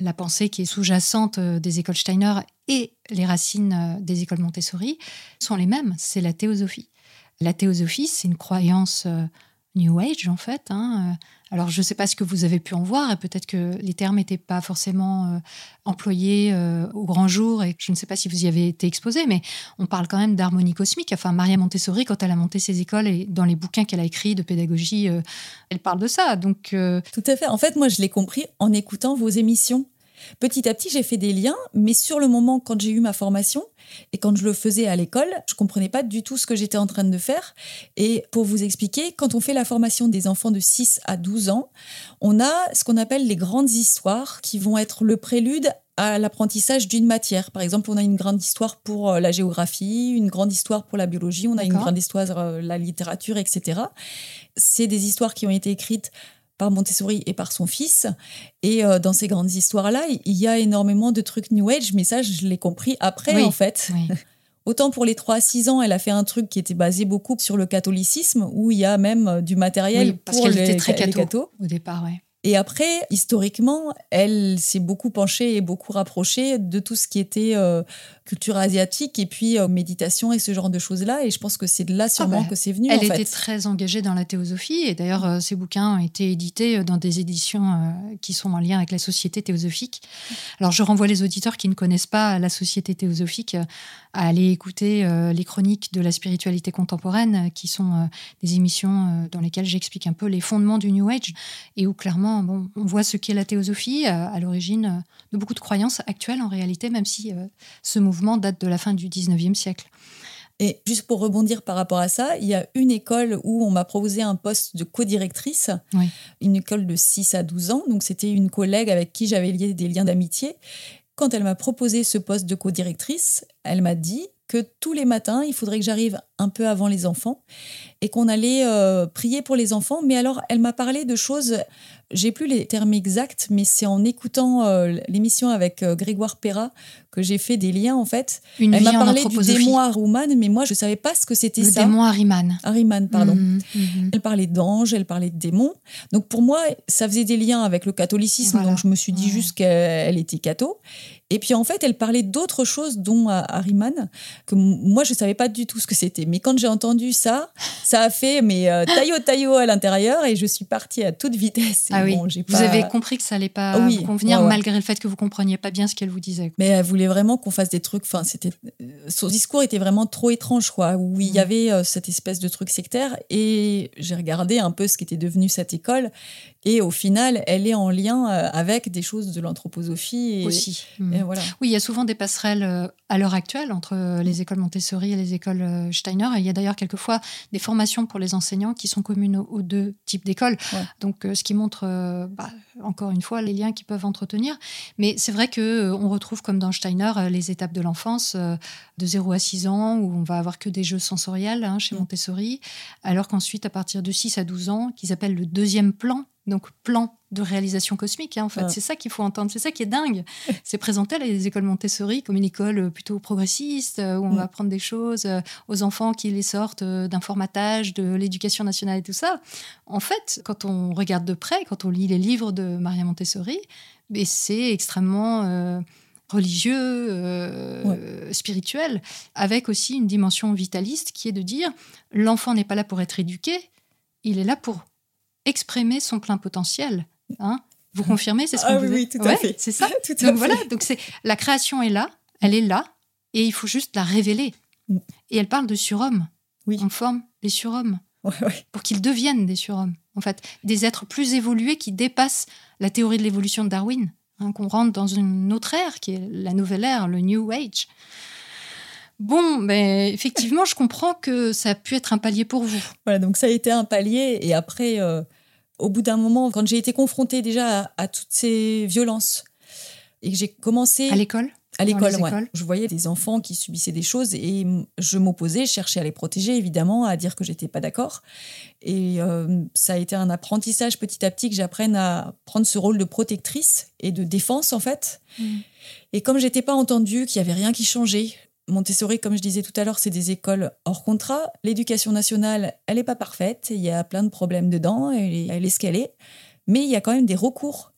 la pensée qui est sous-jacente euh, des écoles Steiner, et les racines des écoles Montessori, sont les mêmes. C'est la théosophie. La théosophie, c'est une croyance New Age, en fait. hein. Euh, Alors, je ne sais pas ce que vous avez pu en voir, et peut-être que les termes n'étaient pas forcément euh, employés euh, au grand jour, et je ne sais pas si vous y avez été exposé, mais on parle quand même d'harmonie cosmique. Enfin, Maria Montessori, quand elle a monté ses écoles et dans les bouquins qu'elle a écrits de pédagogie, elle parle de ça. Donc, Tout à fait. En fait, moi, je l'ai compris en écoutant vos émissions. Petit à petit, j'ai fait des liens, mais sur le moment, quand j'ai eu ma formation et quand je le faisais à l'école, je comprenais pas du tout ce que j'étais en train de faire. Et pour vous expliquer, quand on fait la formation des enfants de 6 à 12 ans, on a ce qu'on appelle les grandes histoires qui vont être le prélude à l'apprentissage d'une matière. Par exemple, on a une grande histoire pour euh, la géographie, une grande histoire pour la biologie, on a une grande histoire euh, la littérature, etc. C'est des histoires qui ont été écrites par Montessori et par son fils. Et euh, dans ces grandes histoires-là, il y a énormément de trucs New Age, mais ça, je l'ai compris après, Oui. en fait. oui. Autant pour les 3 à 6 ans, elle a fait un truc qui était basé beaucoup sur le catholicisme, où il y a même euh, du matériel Oui, parce pour qu'elle les, était très les catho. cathos. au départ, ouais. Et après, historiquement, elle s'est beaucoup penchée et beaucoup rapprochée de tout ce qui était euh, culture asiatique et puis euh, méditation et ce genre de choses-là. Et je pense que c'est de là sûrement bah, que c'est venu. Elle en était fait. très engagée dans la théosophie et d'ailleurs euh, ses bouquins ont été édités euh, dans des éditions euh, qui sont en lien avec la Société théosophique. Alors je renvoie les auditeurs qui ne connaissent pas la Société théosophique à aller écouter les chroniques de la spiritualité contemporaine qui sont des émissions dans lesquelles j'explique un peu les fondements du New Age et où clairement bon, on voit ce qu'est la théosophie à l'origine de beaucoup de croyances actuelles en réalité même si ce mouvement date de la fin du 19e siècle. Et juste pour rebondir par rapport à ça, il y a une école où on m'a proposé un poste de co-directrice, Oui. une école de 6 à 12 ans. Donc c'était une collègue avec qui j'avais lié des liens d'amitié. Quand elle m'a proposé ce poste de co-directrice, elle m'a dit que tous les matins, il faudrait que j'arrive un peu avant les enfants et qu'on allait euh, prier pour les enfants. Mais alors, elle m'a parlé de choses, j'ai plus les termes exacts, mais c'est en écoutant euh, l'émission avec euh, Grégoire Perra que j'ai fait des liens en fait. Une Elle m'a parlé du démon Haruman, mais moi je savais pas ce que c'était Le ça. démon Harriman. Harriman, pardon. Mhm, mhm. Elle parlait d'anges, elle parlait de démons. Donc pour moi, ça faisait des liens avec le catholicisme. Voilà. Donc je me suis dit Ouais. juste qu'elle était catho. Et puis en fait, elle parlait d'autres choses, dont à Harriman, que moi je savais pas du tout ce que c'était. Mais quand j'ai entendu ça, ça a fait mais euh, taillot taillot à l'intérieur et je suis partie à toute vitesse. ah oui. vous avez compris que ça allait pas vous convenir malgré le fait que vous compreniez pas bien ce qu'elle vous disait. Mais elle voulait vraiment qu'on fasse des trucs. Enfin, c'était euh, son discours était vraiment trop étrange, quoi. Où il y mm. avait euh, cette espèce de truc sectaire et j'ai regardé un peu ce qui était devenu cette école et au final, elle est en lien euh, avec des choses de l'anthroposophie. Aussi. Mm. voilà. Oui, il y a souvent des passerelles euh, à l'heure actuelle entre euh, les écoles Montessori et les écoles Steiner. il y a d'ailleurs quelquefois des formations pour les enseignants qui sont communes aux, deux types d'écoles. Donc, ce qui montre, bah, encore une fois, les liens qu'ils peuvent entretenir. Mais c'est vrai que on retrouve, comme dans Steiner, les étapes de l'enfance de 0 à 6 ans, où on va avoir que des jeux sensoriels hein, chez mm. Montessori, alors qu'ensuite, à partir de 6 à 12 ans, qu'ils appellent le deuxième plan donc plan de réalisation cosmique, hein, en fait. C'est ça qu'il faut entendre, c'est ça qui est dingue. C'est présenté à les écoles Montessori comme une école euh, plutôt progressiste, euh, où on va apprendre des choses euh, aux enfants qui les sortent d'un formatage, de l'éducation nationale et tout ça. En fait, quand on regarde de près, quand on lit les livres de Maria Montessori, c'est extrêmement... religieux, spirituel, avec aussi une dimension vitaliste qui est de dire l'enfant n'est pas là pour être éduqué, il est là pour exprimer son plein potentiel. Hein vous confirmez C'est ce ah, oui, oui, tout à fait. C'est ça. tout donc voilà, donc c'est la création est là, elle est là, et il faut juste la révéler. Mm. Et elle parle de surhommes. Oui. On forme les surhommes pour qu'ils deviennent des surhommes. En fait, des êtres plus évolués qui dépassent la théorie de l'évolution de Darwin, hein, qu'on rentre dans une autre ère qui est la nouvelle ère, le New Age. Bon, mais effectivement, je comprends que ça a pu être un palier pour vous. Voilà, donc ça a été un palier. Et après, euh, au bout d'un moment, quand j'ai été confrontée déjà à, toutes ces violences et que j'ai commencé. À l'école à l'école, ouais. Je voyais des enfants qui subissaient des choses et je m'opposais, je cherchais à les protéger, évidemment, à dire que j'étais pas d'accord. Et euh, ça a été un apprentissage petit à petit que j'apprenne à prendre ce rôle de protectrice et de défense, en fait. Mm. Et comme j'étais pas entendue, qu'il y avait rien qui changeait, Montessori, comme je disais tout à l'heure, c'est des écoles hors contrat. L'éducation nationale, elle n'est pas parfaite. Il y a plein de problèmes dedans. Elle est, elle est ce qu'elle est. Mais il y a quand même des recours.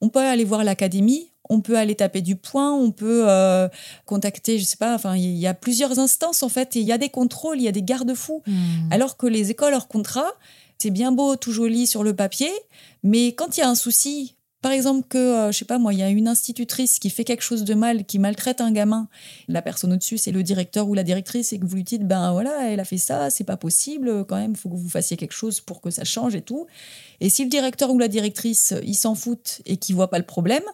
On peut aller voir l'académie, on peut aller taper du poing, on peut euh, contacter, je sais pas, enfin, il y a plusieurs instances en fait, et il y a des contrôles, il y a des garde-fous. Hmm. Alors que les écoles hors contrat, c'est bien beau, tout joli sur le papier, mais quand il y a un souci, par exemple que, euh, je sais pas moi, il y a une institutrice qui fait quelque chose de mal, qui maltraite un gamin, la personne au-dessus, c'est le directeur ou la directrice, et que vous lui dites, ben voilà, elle a fait ça, c'est pas possible, quand même, faut que vous fassiez quelque chose pour que ça change et tout. Et si le directeur ou la directrice, il s'en fout et qu'il voit pas le problème,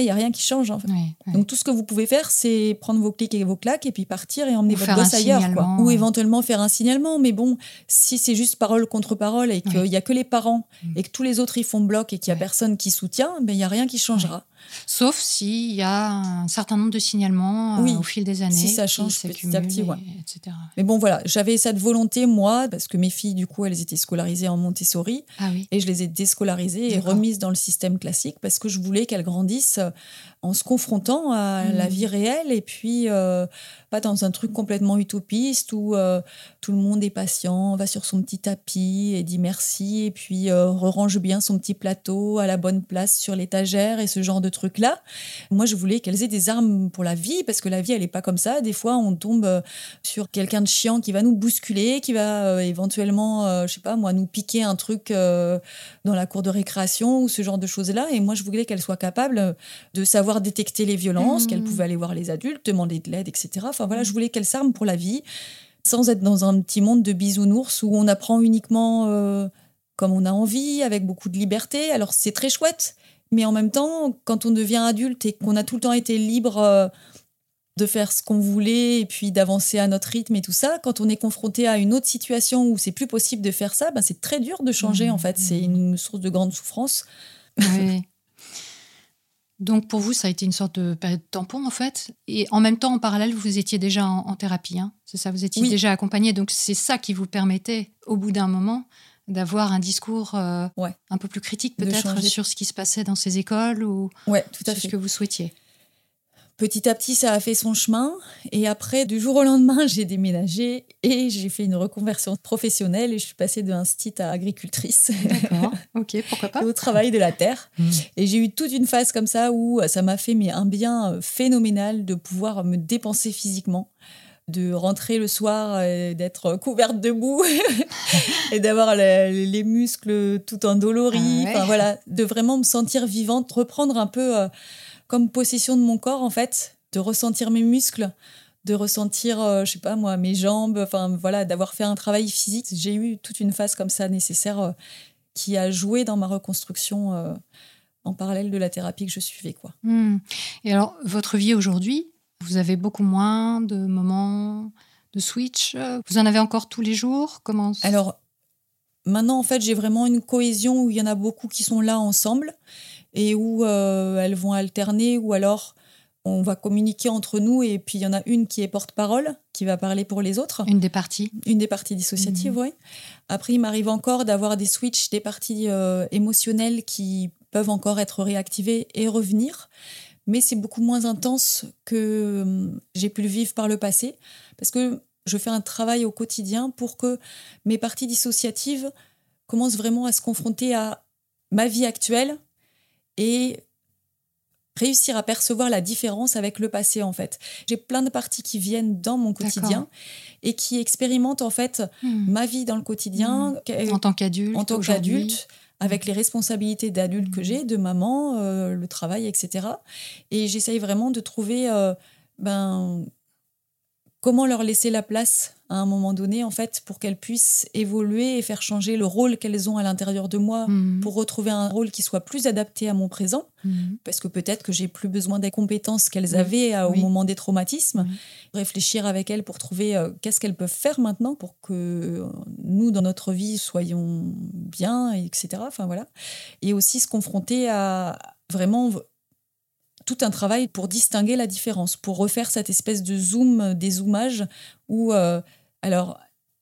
il n'y a rien qui change. En fait. Donc tout ce que vous pouvez faire, c'est prendre vos clics et vos claques et puis partir et emmener votre gosse ailleurs. Ou éventuellement faire un signalement. Mais bon, si c'est juste parole contre parole et qu'il n'y a que les parents mm. et que tous les autres ils font bloc et qu'il n'y a personne qui soutient, ben, il n'y a rien qui changera. Sauf s'il y a un certain nombre de signalements euh, au fil des années. Si ça change petit à petit, etc. Mais bon, voilà, j'avais cette volonté, moi, parce que mes filles, du coup, elles étaient scolarisées en Montessori. Ah oui. Et je les ai déscolarisées et remises dans le système classique parce que je voulais qu'elles grandissent en se confrontant à la mmh. vie réelle et puis euh, pas dans un truc complètement utopiste où euh, tout le monde est patient, va sur son petit tapis et dit merci et puis euh, range bien son petit plateau à la bonne place sur l'étagère et ce genre de trucs-là. Moi, je voulais qu'elles aient des armes pour la vie parce que la vie, elle est pas comme ça. Des fois, on tombe euh, sur quelqu'un de chiant qui va nous bousculer, qui va éventuellement, je sais pas, moi, nous piquer un truc dans la cour de récréation ou ce genre de choses-là. Et moi, je voulais qu'elles soient capables de savoir détecter les violences, qu'elle mmh. pouvait aller voir les adultes, demander de l'aide, etc. Enfin voilà, je voulais qu'elle s'arme pour la vie, sans être dans un petit monde de bisounours où on apprend uniquement euh, comme on a envie, avec beaucoup de liberté. Alors c'est très chouette, mais en même temps, quand on devient adulte et qu'on a tout le temps été libre euh, de faire ce qu'on voulait et puis d'avancer à notre rythme et tout ça, quand on est confronté à une autre situation où c'est plus possible de faire ça, ben c'est très dur de changer mmh. en fait. C'est une source de grande souffrance. Oui. Donc pour vous, ça a été une sorte de période tampon en fait. Et en même temps, en parallèle, vous étiez déjà en, thérapie. Hein c'est ça, vous étiez déjà accompagné. Donc c'est ça qui vous permettait, au bout d'un moment, d'avoir un discours euh, un peu plus critique peut-être sur ce qui se passait dans ces écoles ou ouais, tout à sur ce que vous souhaitiez. Petit à petit, ça a fait son chemin. Et après, du jour au lendemain, j'ai déménagé et j'ai fait une reconversion professionnelle et je suis passée d'un site à agricultrice. D'accord, ok, pourquoi pas? au travail de la terre. Mm. Et j'ai eu toute une phase comme ça où ça m'a fait mais, un bien phénoménal de pouvoir me dépenser physiquement de rentrer le soir d'être couverte de boue et d'avoir les, les muscles tout endoloris. Ah ouais. Enfin, voilà, de vraiment me sentir vivante, reprendre un peu euh, comme possession de mon corps en fait, de ressentir mes muscles, de ressentir, euh, je sais pas moi, mes jambes, enfin voilà, d'avoir fait un travail physique. J'ai eu toute une phase comme ça nécessaire euh, qui a joué dans ma reconstruction euh, en parallèle de la thérapie que je suivais quoi. Hmm. Et alors, votre vie aujourd'hui, vous avez beaucoup moins de moments de switch. Vous en avez encore tous les jours? Comment Alors, maintenant, en fait, j'ai vraiment une cohésion où il y en a beaucoup qui sont là ensemble et où euh, elles vont alterner ou alors on va communiquer entre nous et puis il y en a une qui est porte-parole, qui va parler pour les autres. Une des parties. Une des parties dissociatives, Mhm. oui. Après, il m'arrive encore d'avoir des switches, des parties euh, émotionnelles qui peuvent encore être réactivées et revenir. Mais c'est beaucoup moins intense que hum, j'ai pu le vivre par le passé. Parce que je fais un travail au quotidien pour que mes parties dissociatives commencent vraiment à se confronter à ma vie actuelle et réussir à percevoir la différence avec le passé en fait. J'ai plein de parties qui viennent dans mon quotidien et qui expérimentent en fait Hmm. ma vie dans le quotidien qu'elle- En tant qu'adulte en tant qu'adulte, avec les responsabilités d'adulte que j'ai, de maman, euh, le travail, etc. Et j'essaye vraiment de trouver euh, ben, comment leur laisser la place à un moment donné, en fait, pour qu'elles puissent évoluer et faire changer le rôle qu'elles ont à l'intérieur de moi, Hmm. pour retrouver un rôle qui soit plus adapté à mon présent, Hmm. parce que peut-être que j'ai plus besoin des compétences qu'elles Oui. avaient au Oui. moment des traumatismes. Oui. Réfléchir avec elles pour trouver euh, qu'est-ce qu'elles peuvent faire maintenant pour que euh, nous, dans notre vie, soyons bien, etc. Enfin voilà. Et aussi se confronter à vraiment tout un travail pour distinguer la différence, pour refaire cette espèce de zoom, dézoomage où, euh, alors,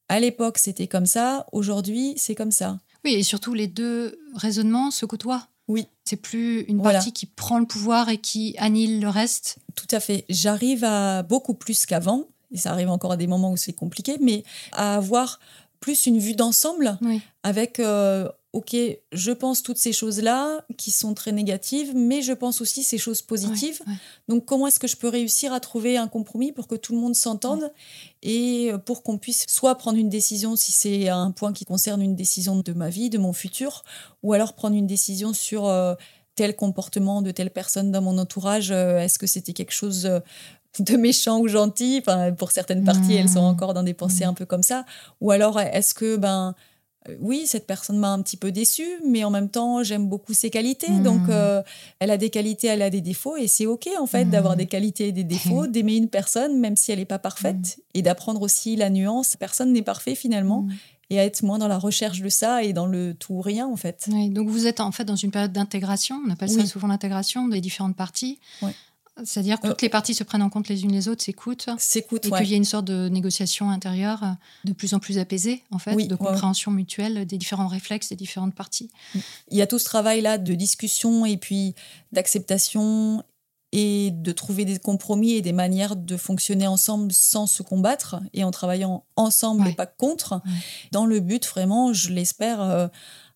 à l'époque, c'était comme ça, aujourd'hui, c'est comme ça. Oui, et surtout les deux raisonnements se côtoient. Oui. C'est plus une Voilà. partie qui prend le pouvoir et qui annihile le reste. Tout à fait. J'arrive à beaucoup plus qu'avant, et ça arrive encore à des moments où c'est compliqué, mais à avoir plus une vue d'ensemble Oui. avec, euh, ok, je pense toutes ces choses-là qui sont très négatives, mais je pense aussi ces choses positives. Donc comment est-ce que je peux réussir à trouver un compromis pour que tout le monde s'entende et pour qu'on puisse soit prendre une décision si c'est un point qui concerne une décision de ma vie, de mon futur, ou alors prendre une décision sur euh, tel comportement de telle personne dans mon entourage. euh, est-ce que c'était quelque chose euh, de méchant ou gentil Enfin, Pour certaines parties, elles sont Mmh. encore dans des pensées un peu comme ça. Ou alors est-ce que ben euh, oui, cette personne m'a un petit peu déçue, mais en même temps, j'aime beaucoup ses qualités. Donc, euh, elle a des qualités, elle a des défauts, et c'est OK, en fait, d'avoir des qualités et des défauts, d'aimer une personne, même si elle n'est pas parfaite, et d'apprendre aussi la nuance. Personne n'est parfait, finalement, et à être moins dans la recherche de ça et dans le tout ou rien, en fait. Oui, donc vous êtes en fait dans une période d'intégration, on appelle ça Oui. souvent l'intégration des différentes parties. Ouais. C'est-à-dire que Euh, toutes les parties se prennent en compte les unes les autres, s'écoutent, S'écoute, et ouais. qu'il y a une sorte de négociation intérieure euh, de plus en plus apaisée, en fait, Oui, de ouais. compréhension mutuelle des différents réflexes des différentes parties. il y a tout ce travail-là de discussion et puis d'acceptation et de trouver des compromis et des manières de fonctionner ensemble sans se combattre et en travaillant ensemble Ouais. et pas contre, dans le but vraiment, je l'espère, euh,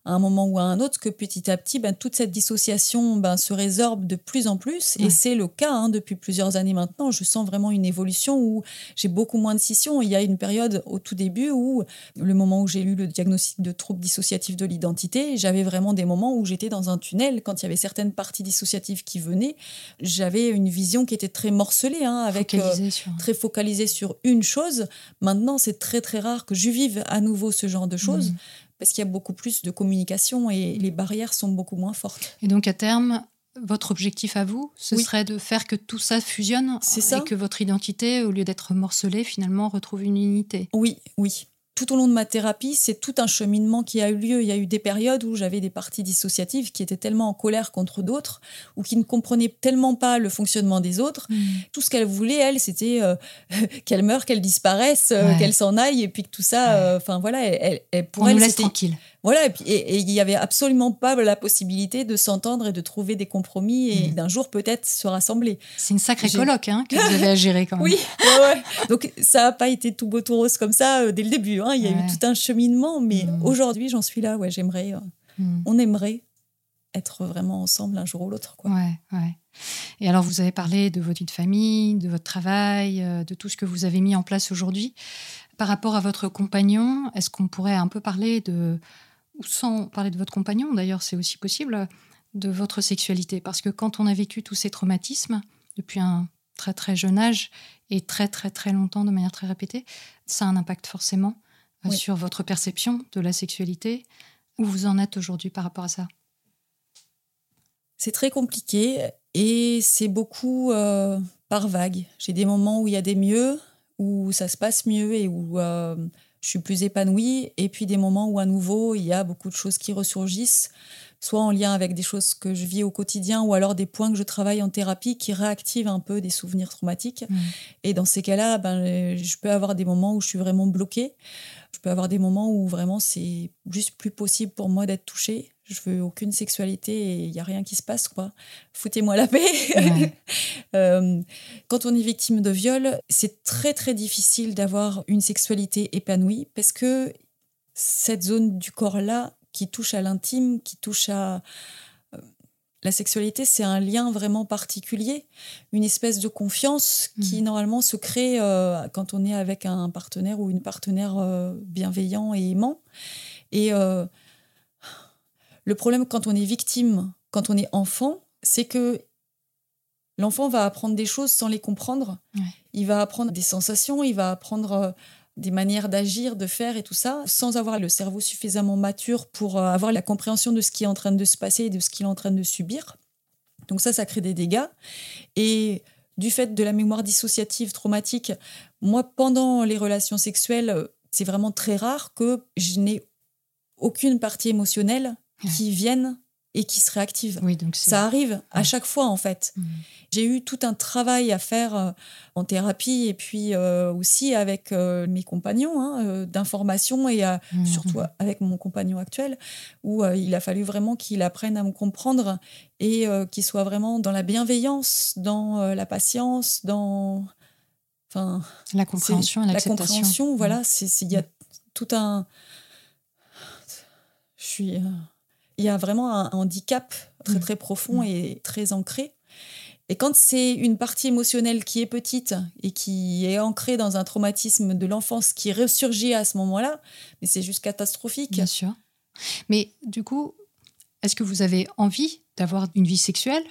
à un moment ou à un autre, que petit à petit, ben, toute cette dissociation ben, se résorbe de plus en plus. Ouais. Et c'est le cas hein, depuis plusieurs années maintenant. Je sens vraiment une évolution où j'ai beaucoup moins de scissions. Il y a une période au tout début où, le moment où j'ai eu le diagnostic de trouble dissociatif de l'identité, j'avais vraiment des moments où j'étais dans un tunnel. Quand il y avait certaines parties dissociatives qui venaient, j'avais une vision qui était très morcelée, hein, avec euh, sur... très focalisée sur une chose. Maintenant, c'est très très rare que je vive à nouveau ce genre de choses. Mhm. Parce qu'il y a beaucoup plus de communication et les barrières sont beaucoup moins fortes. Et donc à terme, votre objectif à vous, ce Oui. serait de faire que tout ça fusionne ça. et que votre identité, au lieu d'être morcelée, finalement retrouve une unité. Oui, oui. Tout au long de ma thérapie, c'est tout un cheminement qui a eu lieu. Il y a eu des périodes où j'avais des parties dissociatives qui étaient tellement en colère contre d'autres ou qui ne comprenaient tellement pas le fonctionnement des autres. Tout ce qu'elle voulait, elle, c'était euh, qu'elle meure, qu'elle disparaisse, euh, Ouais. qu'elle s'en aille et puis que tout ça, Ouais. euh, enfin voilà, elle, elle- elle- pour On elle, nous laisse tranquille. Voilà, et puis et- et il n'y avait absolument pas la possibilité de s'entendre et de trouver des compromis et Mhm. d'un jour peut-être se rassembler. C'est une sacrée coloc hein, que vous avez à gérer quand même. Oui, ouais, ouais. donc ça n'a pas été tout beau tout rose comme ça euh, dès le début. hein. Il y a Ouais. eu tout un cheminement, mais Mhm. aujourd'hui j'en suis là. Ouais, j'aimerais, euh, Hmm. on aimerait être vraiment ensemble un jour ou l'autre. Quoi. Ouais, ouais. Et alors, vous avez parlé de votre vie de famille, de votre travail, euh, de tout ce que vous avez mis en place aujourd'hui. Par rapport à votre compagnon, est-ce qu'on pourrait un peu parler de, ou sans parler de votre compagnon, d'ailleurs, c'est aussi possible, de votre sexualité Parce que quand on a vécu tous ces traumatismes depuis un très très jeune âge et très très très longtemps de manière très répétée, ça a un impact forcément euh, Oui. sur votre perception de la sexualité. Où vous en êtes aujourd'hui par rapport à ça? C'est très compliqué et c'est beaucoup euh, par vague. J'ai des moments où il y a des mieux, où ça se passe mieux et où euh, je suis plus épanouie, et puis des moments où à nouveau il y a beaucoup de choses qui ressurgissent, soit en lien avec des choses que je vis au quotidien, ou alors des points que je travaille en thérapie qui réactivent un peu des souvenirs traumatiques. Mm. Et dans ces cas-là, ben, je peux avoir des moments où je suis vraiment bloquée. Je peux avoir des moments où vraiment c'est juste plus possible pour moi d'être touchée. Je veux aucune sexualité et il n'y a rien qui se passe, quoi. Foutez-moi la paix. Ouais. Euh, quand on est victime de viol, c'est très très difficile d'avoir une sexualité épanouie parce que cette zone du corps-là qui touche à l'intime, qui touche à... euh, La sexualité, c'est un lien vraiment particulier, une espèce de confiance qui Mhm. normalement se crée euh, quand on est avec un partenaire ou une partenaire euh, bienveillant et aimant. Et le problème quand on est victime, quand on est enfant, c'est que l'enfant va apprendre des choses sans les comprendre. Ouais. Il va apprendre des sensations, il va apprendre euh, des manières d'agir, de faire et tout ça, sans avoir le cerveau suffisamment mature pour euh, avoir la compréhension de ce qui est en train de se passer et de ce qu'il est en train de subir. Donc ça, ça crée des dégâts. Et du fait de la mémoire dissociative traumatique, moi, pendant les relations sexuelles, c'est vraiment très rare que je n'ai aucune partie émotionnelle Ouais. qui vienne et qui se réactive. Oui, donc c'est. Ça arrive à chaque fois, en fait. Mm. J'ai eu tout un travail à faire euh, en thérapie et puis euh, aussi avec euh, mes compagnons hein, d'information et euh, Mhm. surtout avec mon compagnon actuel où euh, il a fallu vraiment qu'il apprenne à me comprendre et qu'il soit vraiment dans la bienveillance, dans la patience, dans enfin La compréhension et la compréhension, voilà, il y a tout un je suis il y a vraiment un handicap très Mm. très profond Mm. et très ancré. Et quand c'est une partie émotionnelle qui est petite et qui est ancrée dans un traumatisme de l'enfance qui ressurgit à ce moment-là, mais c'est juste catastrophique. Bien sûr. Mais du coup, est-ce que vous avez envie d'avoir une vie sexuelle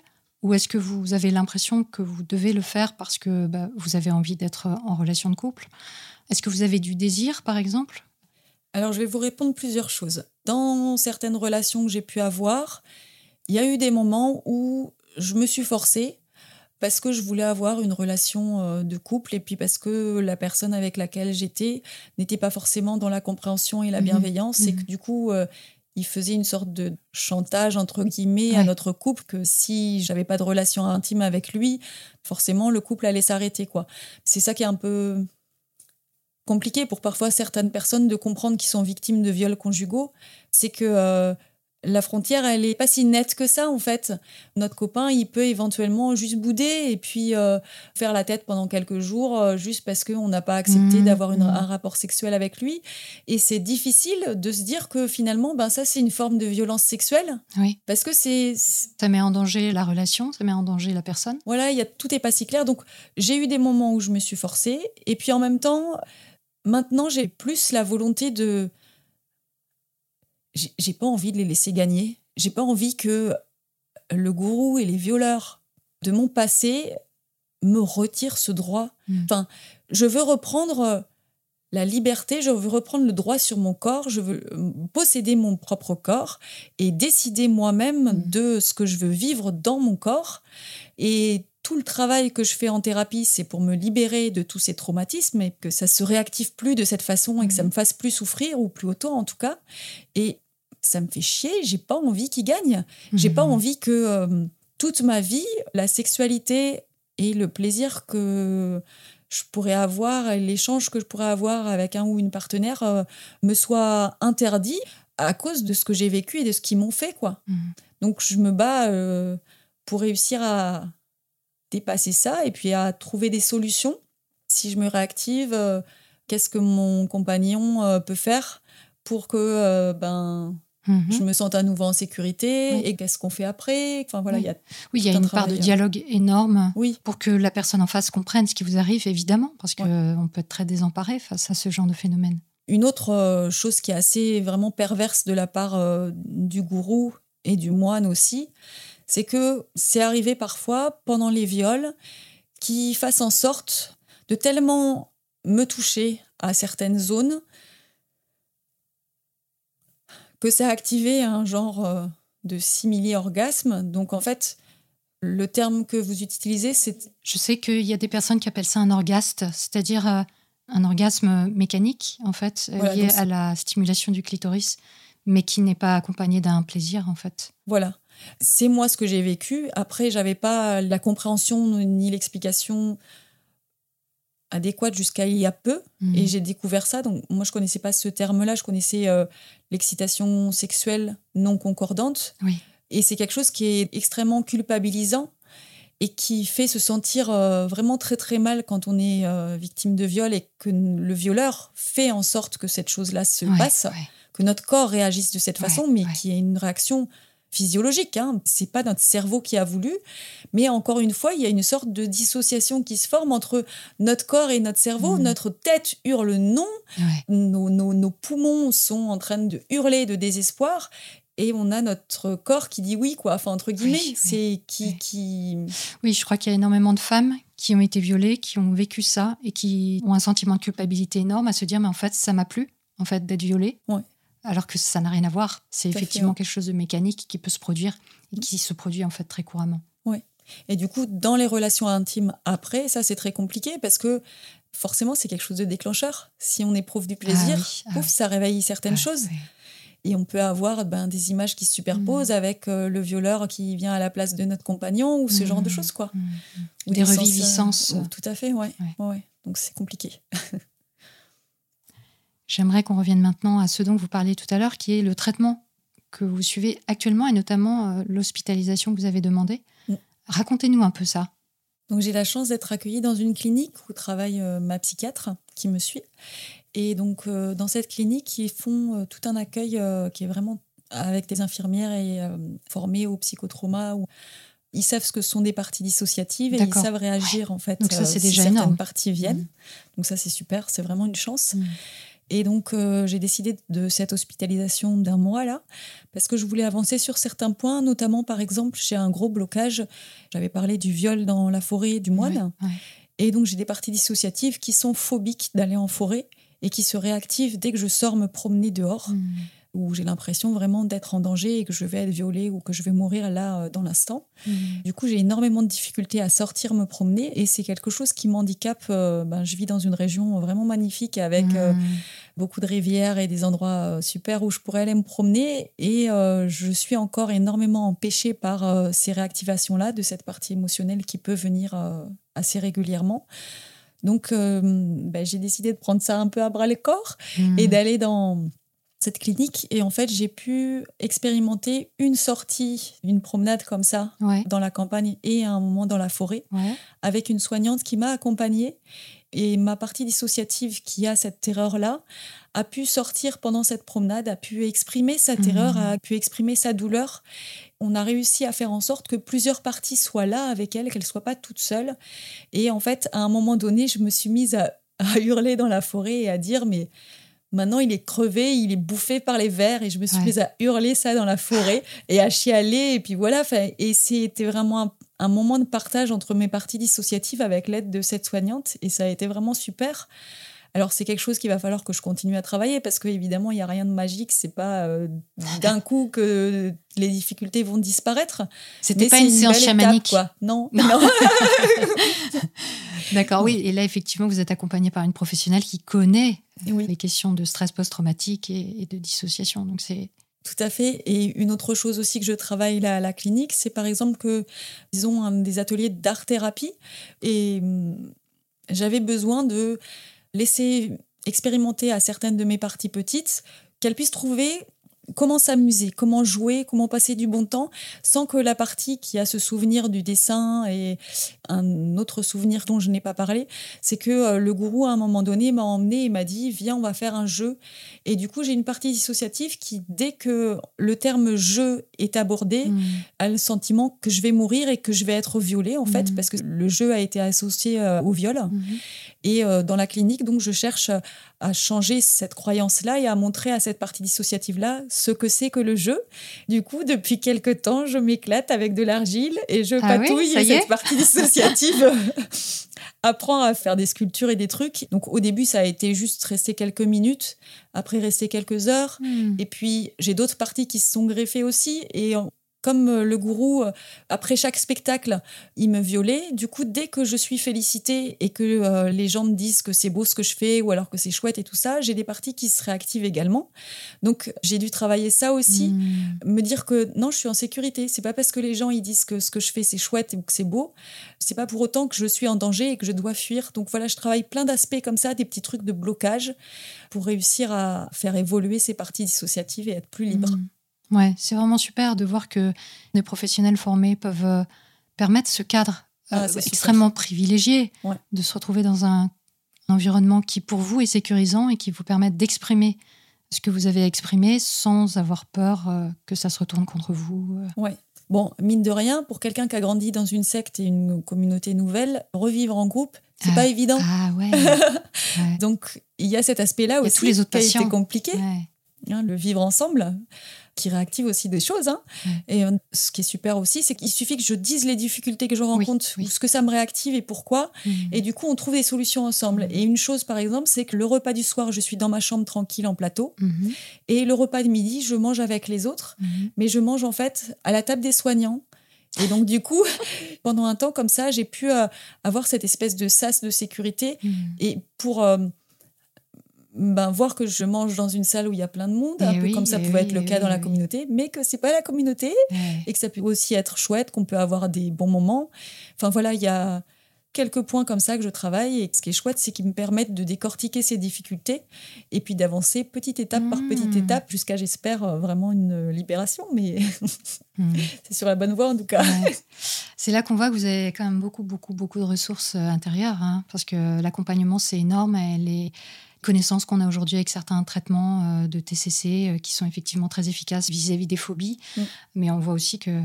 ou est-ce que vous avez l'impression que vous devez le faire parce que bah, vous avez envie d'être en relation de couple? Est-ce que vous avez du désir, par exemple? Alors, je vais vous répondre plusieurs choses. Dans certaines relations que j'ai pu avoir, il y a eu des moments où je me suis forcée parce que je voulais avoir une relation euh, de couple et puis parce que la personne avec laquelle j'étais n'était pas forcément dans la compréhension et la Mhm. bienveillance et Mhm. que du coup, euh, il faisait une sorte de chantage entre guillemets à notre couple que si j'avais pas de relation intime avec lui, forcément le couple allait s'arrêter quoi. C'est ça qui est un peu compliqué pour parfois certaines personnes de comprendre qu'ils sont victimes de viols conjugaux, c'est que euh, la frontière, elle est pas si nette que ça en fait. Notre copain, il peut éventuellement juste bouder et puis euh, faire la tête pendant quelques jours euh, juste parce qu'on n'a pas accepté Mmh, d'avoir mmh. un rapport sexuel avec lui. Et c'est difficile de se dire que finalement, ben ça c'est une forme de violence sexuelle Oui. parce que c'est c'est- Ça met en danger la relation, ça met en danger la personne voilà, il y a tout est pas si clair. Donc j'ai eu des moments où je me suis forcée, et puis en même temps, maintenant j'ai plus la volonté de, j'ai pas envie de les laisser gagner. J'ai pas envie que le gourou et les violeurs de mon passé me retirent ce droit. Mm. Enfin, je veux reprendre la liberté, je veux reprendre le droit sur mon corps, je veux euh, posséder mon propre corps et décider moi-même Mm. de ce que je veux vivre dans mon corps. Et tout le travail que je fais en thérapie, c'est pour me libérer de tous ces traumatismes et que ça se réactive plus de cette façon et que ça Mhm. me fasse plus souffrir ou plus autant en tout cas. Et ça me fait chier, j'ai pas envie qu'il gagne. J'ai pas Mhm. envie que euh, toute ma vie, la sexualité et le plaisir que je pourrais avoir et l'échange que je pourrais avoir avec un ou une partenaire euh, me soient interdits à cause de ce que j'ai vécu et de ce qu'ils m'ont fait, quoi. Mhm. Donc, je me bats euh, pour réussir à dépasser ça et puis à trouver des solutions. Si je me réactive, euh, qu'est-ce que mon compagnon euh, peut faire pour que euh, ben, Mhm. je me sente à nouveau en sécurité Oui. et qu'est-ce qu'on fait après? Enfin, voilà, Oui. il y a... Oui, il y a un une part de euh. dialogue énorme Oui, pour que la personne en face comprenne ce qui vous arrive, évidemment, parce qu'on Ouais. peut être très désemparé face à ce genre de phénomène. Une autre chose qui est assez vraiment perverse de la part euh, du gourou et du moine aussi, c'est que c'est arrivé parfois pendant les viols qui fassent en sorte de tellement me toucher à certaines zones que ça a activé un genre euh, de simili-orgasme. Donc en fait, le terme que vous utilisez, c'est Je sais qu'il y a des personnes qui appellent ça un orgaste, c'est-à-dire euh, un orgasme mécanique, en fait, euh, Voilà, lié à la stimulation du clitoris, mais qui n'est pas accompagné d'un plaisir, en fait. Voilà. C'est moi ce que j'ai vécu. Après, j'avais pas la compréhension ni l'explication adéquate jusqu'à il y a peu. Mhm. Et j'ai découvert ça. Donc, moi, je connaissais pas ce terme-là. Je connaissais euh, l'excitation sexuelle non concordante. Oui. Et c'est quelque chose qui est extrêmement culpabilisant et qui fait se sentir euh, vraiment très très mal quand on est euh, victime de viol et que le violeur fait en sorte que cette chose-là se Ouais, passe ouais. que notre corps réagisse de cette Ouais, façon, mais qui est une réaction physiologique. Hein. C'est pas notre cerveau qui a voulu, mais encore une fois, il y a une sorte de dissociation qui se forme entre notre corps et notre cerveau. Mhm. Notre tête hurle non, Ouais. nos, nos- nos poumons sont en train de hurler de désespoir. Et on a notre corps qui dit oui, quoi. Enfin, entre guillemets, oui, c'est qui, oui. qui. Oui, je crois qu'il y a énormément de femmes qui ont été violées, qui ont vécu ça et qui ont un sentiment de culpabilité énorme à se dire mais en fait ça m'a plu en fait d'être violée. Ouais. Alors que ça n'a rien à voir. C'est fait, effectivement ouais. quelque chose de mécanique qui peut se produire et qui se produit en fait très couramment. Et du coup, dans les relations intimes après, ça, c'est très compliqué parce que forcément, c'est quelque chose de déclencheur. Si on éprouve du plaisir, Ah oui, ah oui. ça réveille certaines Ouais, choses. Et on peut avoir ben, des images qui se superposent Mm. avec euh, le violeur qui vient à la place de notre compagnon ou ce genre de Mhm. choses, quoi. Mhm. Ou Des euh, reviviscences. ou- tout à fait, ouais. Ouais. ouais. Donc c'est compliqué. J'aimerais qu'on revienne maintenant à ce dont vous parliez tout à l'heure, qui est le traitement que vous suivez actuellement et notamment euh, l'hospitalisation que vous avez demandée. Mm. Racontez-nous un peu ça. Donc j'ai la chance d'être accueillie dans une clinique où travaille euh, ma psychiatre qui me suit. Et donc euh, dans cette clinique, ils font tout un accueil qui est vraiment avec des infirmières et formées au psychotrauma. Où ils savent ce que sont des parties dissociatives et ils savent réagir en fait. Donc ça, c'est si déjà énorme. parties viennent. Mhm. Donc ça c'est super, c'est vraiment une chance. Mhm. Et donc, euh, j'ai décidé de cette hospitalisation d'un mois là, parce que je voulais avancer sur certains points, notamment par exemple, j'ai un gros blocage. J'avais parlé du viol dans la forêt du moine. Ouais, ouais. Et donc, j'ai des parties dissociatives qui sont phobiques d'aller en forêt et qui se réactivent dès que je sors me promener dehors, Mhm. Où j'ai l'impression vraiment d'être en danger et que je vais être violée ou que je vais mourir là euh, dans l'instant. Mhm. Du coup, j'ai énormément de difficultés à sortir, me promener et c'est quelque chose qui m'handicape. Euh, ben, je vis dans une région vraiment magnifique avec euh, Mhm. beaucoup de rivières et des endroits super où je pourrais aller me promener. Et je suis encore énormément empêchée par ces réactivations-là de cette partie émotionnelle qui peut venir assez régulièrement. Donc, euh, ben, j'ai décidé de prendre ça un peu à bras le corps Mhm. et d'aller dans cette clinique. Et en fait, j'ai pu expérimenter une sortie, une promenade comme ça Ouais, dans la campagne et à un moment dans la forêt ouais. avec une soignante qui m'a accompagnée. Et ma partie dissociative qui a cette terreur-là a pu sortir pendant cette promenade, a pu exprimer sa terreur, Mhm. a pu exprimer sa douleur. On a réussi à faire en sorte que plusieurs parties soient là avec elle, qu'elle ne soit pas toute seule. Et en fait, à un moment donné, je me suis mise à, à hurler dans la forêt et à dire, mais maintenant il est crevé, il est bouffé par les vers. Et je me suis Ouais. mise à hurler ça dans la forêt et à chialer. Et puis voilà, et c'était vraiment un, un moment de partage entre mes parties dissociatives avec l'aide de cette soignante. Et ça a été vraiment super. Alors c'est quelque chose qu'il va falloir que je continue à travailler parce qu'évidemment il n'y a rien de magique, c'est pas euh, d'un coup que les difficultés vont disparaître. C'était pas une séance étape, chamanique. quoi. Non, Non. non. D'accord, oui. Et là, effectivement, vous êtes accompagné par une professionnelle qui connaît oui. les questions de stress post-traumatique et, et de dissociation. Donc, c'est. Tout à fait. Et une autre chose aussi que je travaille là à la clinique, c'est par exemple que ils ont un- des ateliers d'art-thérapie et hum, j'avais besoin de laisser expérimenter à certaines de mes parties petites qu'elles puissent trouver comment s'amuser, comment jouer, comment passer du bon temps, sans que la partie qui a ce souvenir du dessin et un autre souvenir dont je n'ai pas parlé, c'est que euh, le gourou à un moment donné m'a emmené et m'a dit viens on va faire un jeu et du coup j'ai une partie dissociative qui dès que le terme jeu est abordé Mm. a le sentiment que je vais mourir et que je vais être violée en fait Mhm. parce que le jeu a été associé euh, au viol Mhm. et euh, dans la clinique donc je cherche à changer cette croyance là et à montrer à cette partie dissociative là ce que c'est que le jeu du coup depuis quelque temps je m'éclate avec de l'argile et je Ah oui, patouille cette partie dissociative apprend à faire des sculptures et des trucs donc au début ça a été juste rester quelques minutes après rester quelques heures Mm. et puis, j'ai d'autres parties qui se sont greffées aussi. Et comme euh, le gourou, euh, après chaque spectacle, il me violait. Du coup, dès que je suis félicitée et que euh, les gens me disent que c'est beau ce que je fais ou alors que c'est chouette et tout ça, j'ai des parties qui se réactivent également. Donc, j'ai dû travailler ça aussi. Mm. Me dire que non, je suis en sécurité. C'est pas parce que les gens ils disent que ce que je fais c'est chouette ou que c'est beau. C'est pas pour autant que je suis en danger et que je dois fuir. Donc voilà, je travaille plein d'aspects comme ça, des petits trucs de blocage pour réussir à faire évoluer ces parties dissociatives et être plus libre. Mm. Ouais, c'est vraiment super de voir que des professionnels formés peuvent euh, permettre ce cadre Ah, euh, super. extrêmement privilégié Ouais. de se retrouver dans un environnement qui pour vous est sécurisant et qui vous permet d'exprimer ce que vous avez exprimé sans avoir peur euh, que ça se retourne contre vous. Ouais. Bon, mine de rien, pour quelqu'un qui a grandi dans une secte et une communauté nouvelle, revivre en groupe, c'est Ah. pas évident. Ah ouais. ouais. Donc il y a cet aspect-là aussi tous les autres qui a patients. été compliqué. Ouais. hein, le vivre ensemble, qui réactive aussi des choses. hein. Et euh, ce qui est super aussi, c'est qu'il suffit que je dise les difficultés que je rencontre, oui. ou ce que ça me réactive et pourquoi. Mm. Et du coup, on trouve des solutions ensemble. Mhm. Et une chose, par exemple, c'est que le repas du soir, je suis dans ma chambre tranquille en plateau. Mhm. Et le repas de midi, je mange avec les autres. Mhm. Mais je mange en fait à la table des soignants. Et donc, du coup, pendant un temps comme ça, j'ai pu euh, avoir cette espèce de sas de sécurité. Et pour euh, ben, voir que je mange dans une salle où il y a plein de monde, Eh un peu oui, comme ça eh pouvait oui, être le eh cas oui, dans la communauté, mais que c'est pas la communauté et que ça peut aussi être chouette, qu'on peut avoir des bons moments. Enfin voilà, il y a quelques points comme ça que je travaille et ce qui est chouette, c'est qu'ils me permettent de décortiquer ces difficultés et puis d'avancer petite étape par petite Mmh. étape jusqu'à, j'espère, euh, vraiment une libération. Mais Mm. c'est sur la bonne voie en tout cas. Ouais. C'est là qu'on voit que vous avez quand même beaucoup, beaucoup, beaucoup de ressources euh, intérieures, hein, parce que l'accompagnement, c'est énorme. Et les connaissances qu'on a aujourd'hui avec certains traitements euh, de TCC euh, qui sont effectivement très efficaces vis-à-vis des phobies, Mm. mais on voit aussi que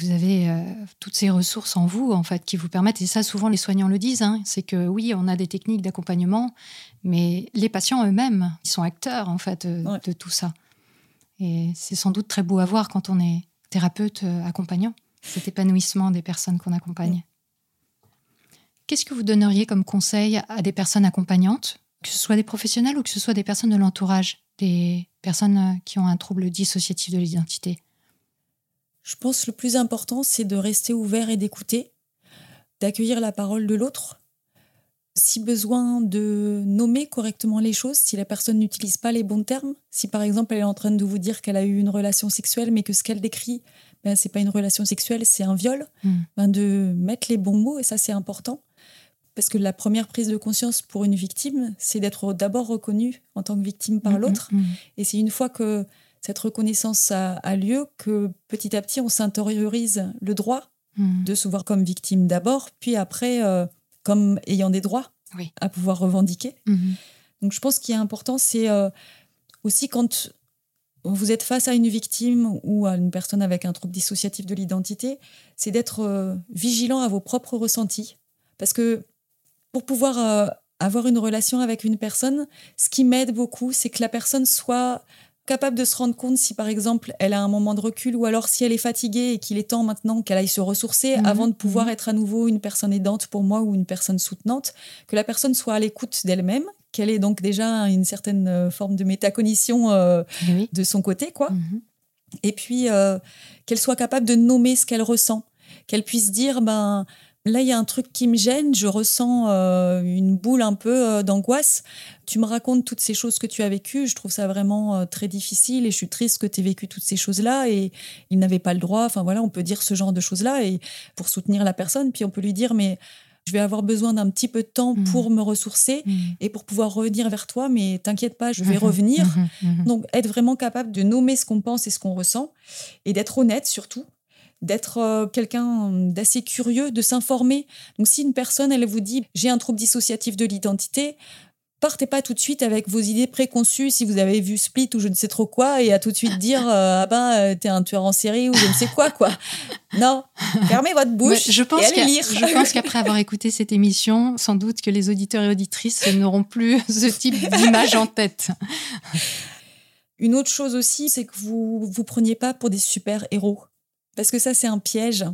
vous avez euh, toutes ces ressources en vous, en fait, qui vous permettent, et ça, souvent, les soignants le disent, hein, c'est que oui, on a des techniques d'accompagnement, mais les patients eux-mêmes, ils sont acteurs, en fait, euh, Ouais. de tout ça. Et c'est sans doute très beau à voir quand on est thérapeute euh, accompagnant, cet épanouissement des personnes qu'on accompagne. Qu'est-ce que vous donneriez comme conseil à des personnes accompagnantes, que ce soit des professionnels ou que ce soit des personnes de l'entourage, des personnes euh, qui ont un trouble dissociatif de l'identité Je pense que le plus important, c'est de rester ouvert et d'écouter, d'accueillir la parole de l'autre. Si besoin de nommer correctement les choses, si la personne n'utilise pas les bons termes, si par exemple elle est en train de vous dire qu'elle a eu une relation sexuelle mais que ce qu'elle décrit, ben, c'est pas une relation sexuelle, c'est un viol, Mm. ben, de mettre les bons mots et ça c'est important. Parce que la première prise de conscience pour une victime, c'est d'être d'abord reconnue en tant que victime par Mm, l'autre. mm, mm. Et c'est une fois que cette reconnaissance a, a lieu que petit à petit on s'intériorise le droit Mm. de se voir comme victime d'abord, puis après euh, comme ayant des droits Oui. à pouvoir revendiquer. Donc je pense qu'il est important, c'est euh, aussi quand vous êtes face à une victime ou à une personne avec un trouble dissociatif de l'identité, c'est d'être euh, vigilant à vos propres ressentis. Parce que pour pouvoir euh, avoir une relation avec une personne, ce qui m'aide beaucoup, c'est que la personne soit capable de se rendre compte si par exemple elle a un moment de recul ou alors si elle est fatiguée et qu'il est temps maintenant qu'elle aille se ressourcer Mhm, avant de pouvoir mhm. être à nouveau une personne aidante pour moi ou une personne soutenante, que la personne soit à l'écoute d'elle-même, qu'elle ait donc déjà une certaine euh, forme de métacognition euh, Eh Oui. de son côté, quoi. Mhm. Et puis euh, qu'elle soit capable de nommer ce qu'elle ressent, qu'elle puisse dire ben là il y a un truc qui me gêne, je ressens euh, une boule un peu euh, d'angoisse. Tu me racontes toutes ces choses que tu as vécues, je trouve ça vraiment euh, très difficile et je suis triste que tu aies vécu toutes ces choses-là et il n'avait pas le droit. Enfin voilà, on peut dire ce genre de choses-là et pour soutenir la personne, puis on peut lui dire mais je vais avoir besoin d'un petit peu de temps Mhm. pour me ressourcer Mhm. et pour pouvoir revenir vers toi, mais t'inquiète pas, je vais Mhm. revenir. Donc, être vraiment capable de nommer ce qu'on pense et ce qu'on ressent et d'être honnête surtout, d'être euh, quelqu'un d'assez curieux, de s'informer. Donc, si une personne, elle vous dit j'ai un trouble dissociatif de l'identité, partez pas tout de suite avec vos idées préconçues si vous avez vu Split ou je ne sais trop quoi et à tout de suite dire euh, ah ben euh, t'es un tueur en série ou je ne sais quoi quoi. Non, fermez votre bouche je pense et allez lire. je pense qu'après avoir écouté cette émission, sans doute que les auditeurs et auditrices n'auront plus ce type d'image en tête. Une autre chose aussi, c'est que vous vous preniez pas pour des super héros. Parce que ça, c'est un piège.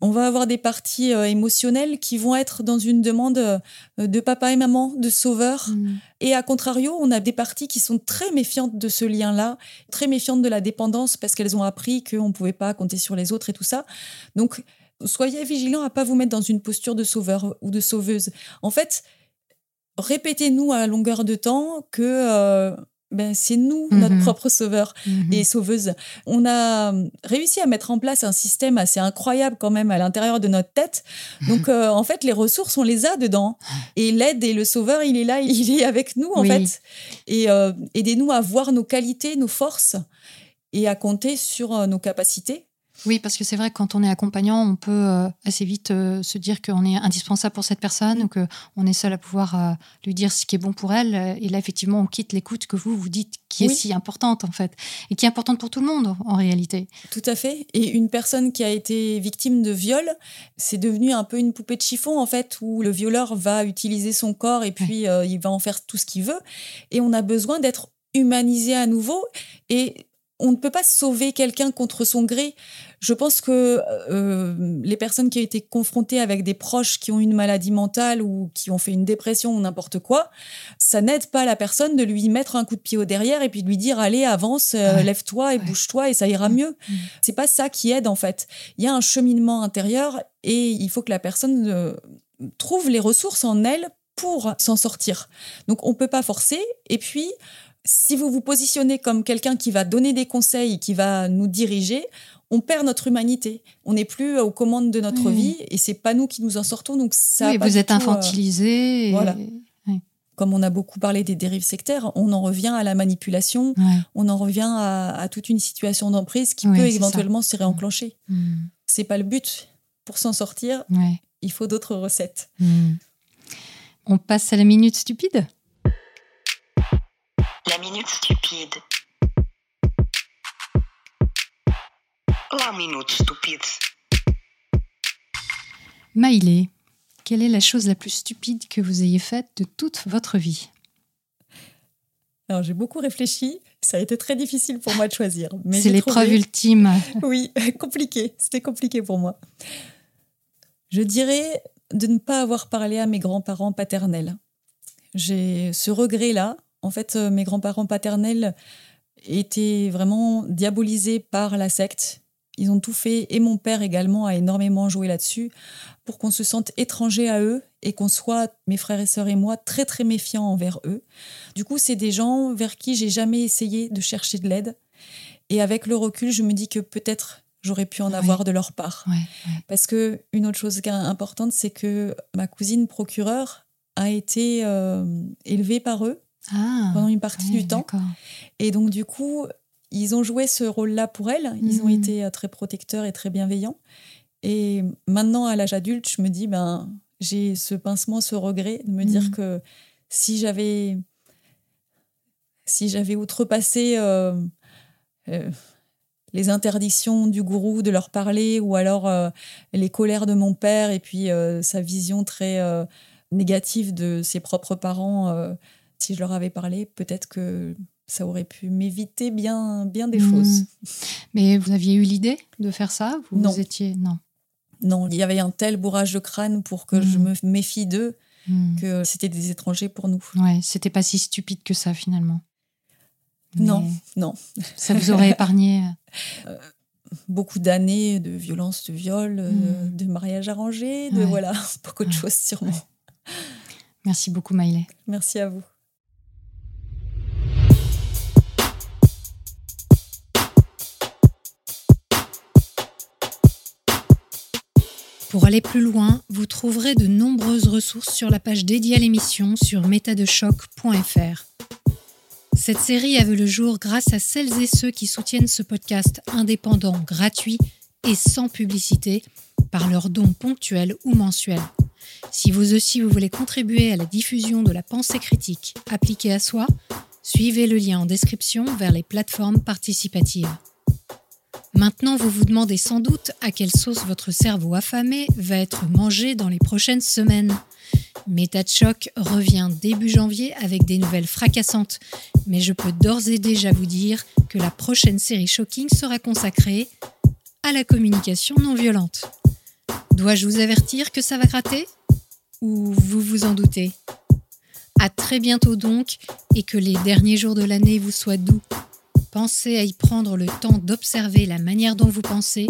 On va avoir des parties euh, émotionnelles qui vont être dans une demande euh, de papa et maman, de sauveur. Mhm. Et à contrario, on a des parties qui sont très méfiantes de ce lien-là, très méfiantes de la dépendance parce qu'elles ont appris qu'on ne pouvait pas compter sur les autres et tout ça. Donc, soyez vigilants à pas vous mettre dans une posture de sauveur ou de sauveuse. En fait, répétez-nous à longueur de temps que euh, ben, c'est nous, notre Mhm. propre sauveur Mhm. et sauveuse. On a réussi à mettre en place un système assez incroyable quand même à l'intérieur de notre tête. Donc euh, en fait, les ressources, on les a dedans. Et l'aide et le sauveur, il est là, il est avec nous en Oui. fait. Et euh, aidez-nous à voir nos qualités, nos forces et à compter sur euh, nos capacités. Oui, parce que c'est vrai que quand on est accompagnant, on peut euh, assez vite euh, se dire qu'on est indispensable pour cette personne ou qu'on est seul à pouvoir euh, lui dire ce qui est bon pour elle. Et là, effectivement, on quitte l'écoute que vous vous dites qui est si importante en fait et qui est importante pour tout le monde en réalité. Tout à fait. Et une personne qui a été victime de viol, c'est devenu un peu une poupée de chiffon, en fait, où le violeur va utiliser son corps et puis il va en faire tout ce qu'il veut. Et on a besoin d'être humanisé à nouveau. Et on ne peut pas sauver quelqu'un contre son gré. Je pense que euh, les personnes qui ont été confrontées avec des proches qui ont une maladie mentale ou qui ont fait une dépression ou n'importe quoi, ça n'aide pas la personne de lui mettre un coup de pied au derrière et puis de lui dire allez avance, euh, Ouais. lève-toi et Ouais. bouge-toi et ça ira mieux. C'est pas ça qui aide en fait. Il y a un cheminement intérieur et il faut que la personne euh, trouve les ressources en elle pour s'en sortir. Donc on peut pas forcer. Et puis si vous vous positionnez comme quelqu'un qui va donner des conseils, qui va nous diriger, on perd notre humanité. On n'est plus aux commandes de notre Oui. vie et c'est pas nous qui nous en sortons. Donc ça. oui, vous êtes tout, euh, infantilisé. et- voilà. comme on a beaucoup parlé des dérives sectaires, on en revient à la manipulation, on en revient à, à toute une situation d'emprise qui peut ça. éventuellement se réenclencher. Mm. C'est pas le but. Pour s'en sortir, il faut d'autres recettes. Mm. On passe à la minute stupide? La minute stupide. La minute stupide. Maïlé, quelle est la chose la plus stupide que vous ayez faite de toute votre vie? Alors j'ai beaucoup réfléchi. Ça a été très difficile pour moi de choisir. mais C'est l'épreuve trouvé- ultime. Oui, compliqué. C'était compliqué pour moi. Je dirais de ne pas avoir parlé à mes grands-parents paternels. J'ai ce regret-là. En fait, euh, mes grands-parents paternels étaient vraiment diabolisés par la secte. Ils ont tout fait, et mon père également a énormément joué là-dessus, pour qu'on se sente étranger à eux et qu'on soit, mes frères et sœurs et moi, très très méfiants envers eux. Du coup, c'est des gens vers qui j'ai jamais essayé de chercher de l'aide. Et avec le recul, je me dis que peut-être j'aurais pu en Ouais. avoir de leur part. Ouais, ouais. Parce que une autre chose importante, c'est que ma cousine procureure a été euh, élevée par eux Ah, pendant une partie ouais, du temps. Et donc, du coup, ils ont joué ce rôle-là pour elle. Ils ont Mhm. été euh, très protecteurs et très bienveillants. Et maintenant, à l'âge adulte, je me dis, ben, j'ai ce pincement, ce regret de me dire Mhm. que si j'avais si j'avais outrepassé euh, euh, les interdictions du gourou de leur parler ou alors euh, les colères de mon père et puis sa vision très négative de ses propres parents, si je leur avais parlé, peut-être que ça aurait pu m'éviter bien, bien des Mhm. choses. Mais vous aviez eu l'idée de faire ça Vous, Non. vous étiez non. Non, il y avait un tel bourrage de crâne pour que je Mhm. me méfie d'eux Hmm. que c'était des étrangers pour nous. Ouais, c'était pas si stupide que ça finalement. Mais Non, non. Ça vous aurait épargné. Beaucoup d'années de violence, de viol, euh, de mariage arrangé, de Ouais. voilà, beaucoup de Ouais. choses sûrement. Merci beaucoup, Maïlé. Merci à vous. Pour aller plus loin, vous trouverez de nombreuses ressources sur la page dédiée à l'émission sur métadechoc.fr. Cette série a vu le jour grâce à celles et ceux qui soutiennent ce podcast indépendant, gratuit et sans publicité par leurs dons ponctuels ou mensuels. Si vous aussi vous voulez contribuer à la diffusion de la pensée critique appliquée à soi, suivez le lien en description vers les plateformes participatives. Maintenant, vous vous demandez sans doute à quelle sauce votre cerveau affamé va être mangé dans les prochaines semaines. Méta de revient début janvier avec des nouvelles fracassantes, mais je peux d'ores et déjà vous dire que la prochaine série Shocking sera consacrée à la communication non violente. Dois-je vous avertir que ça va gratter? Ou vous vous en doutez? À très bientôt donc, et que les derniers jours de l'année vous soient doux pensez à y prendre le temps d'observer la manière dont vous pensez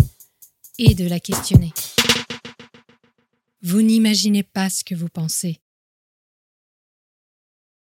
et de la questionner. Vous n'imaginez pas ce que vous pensez.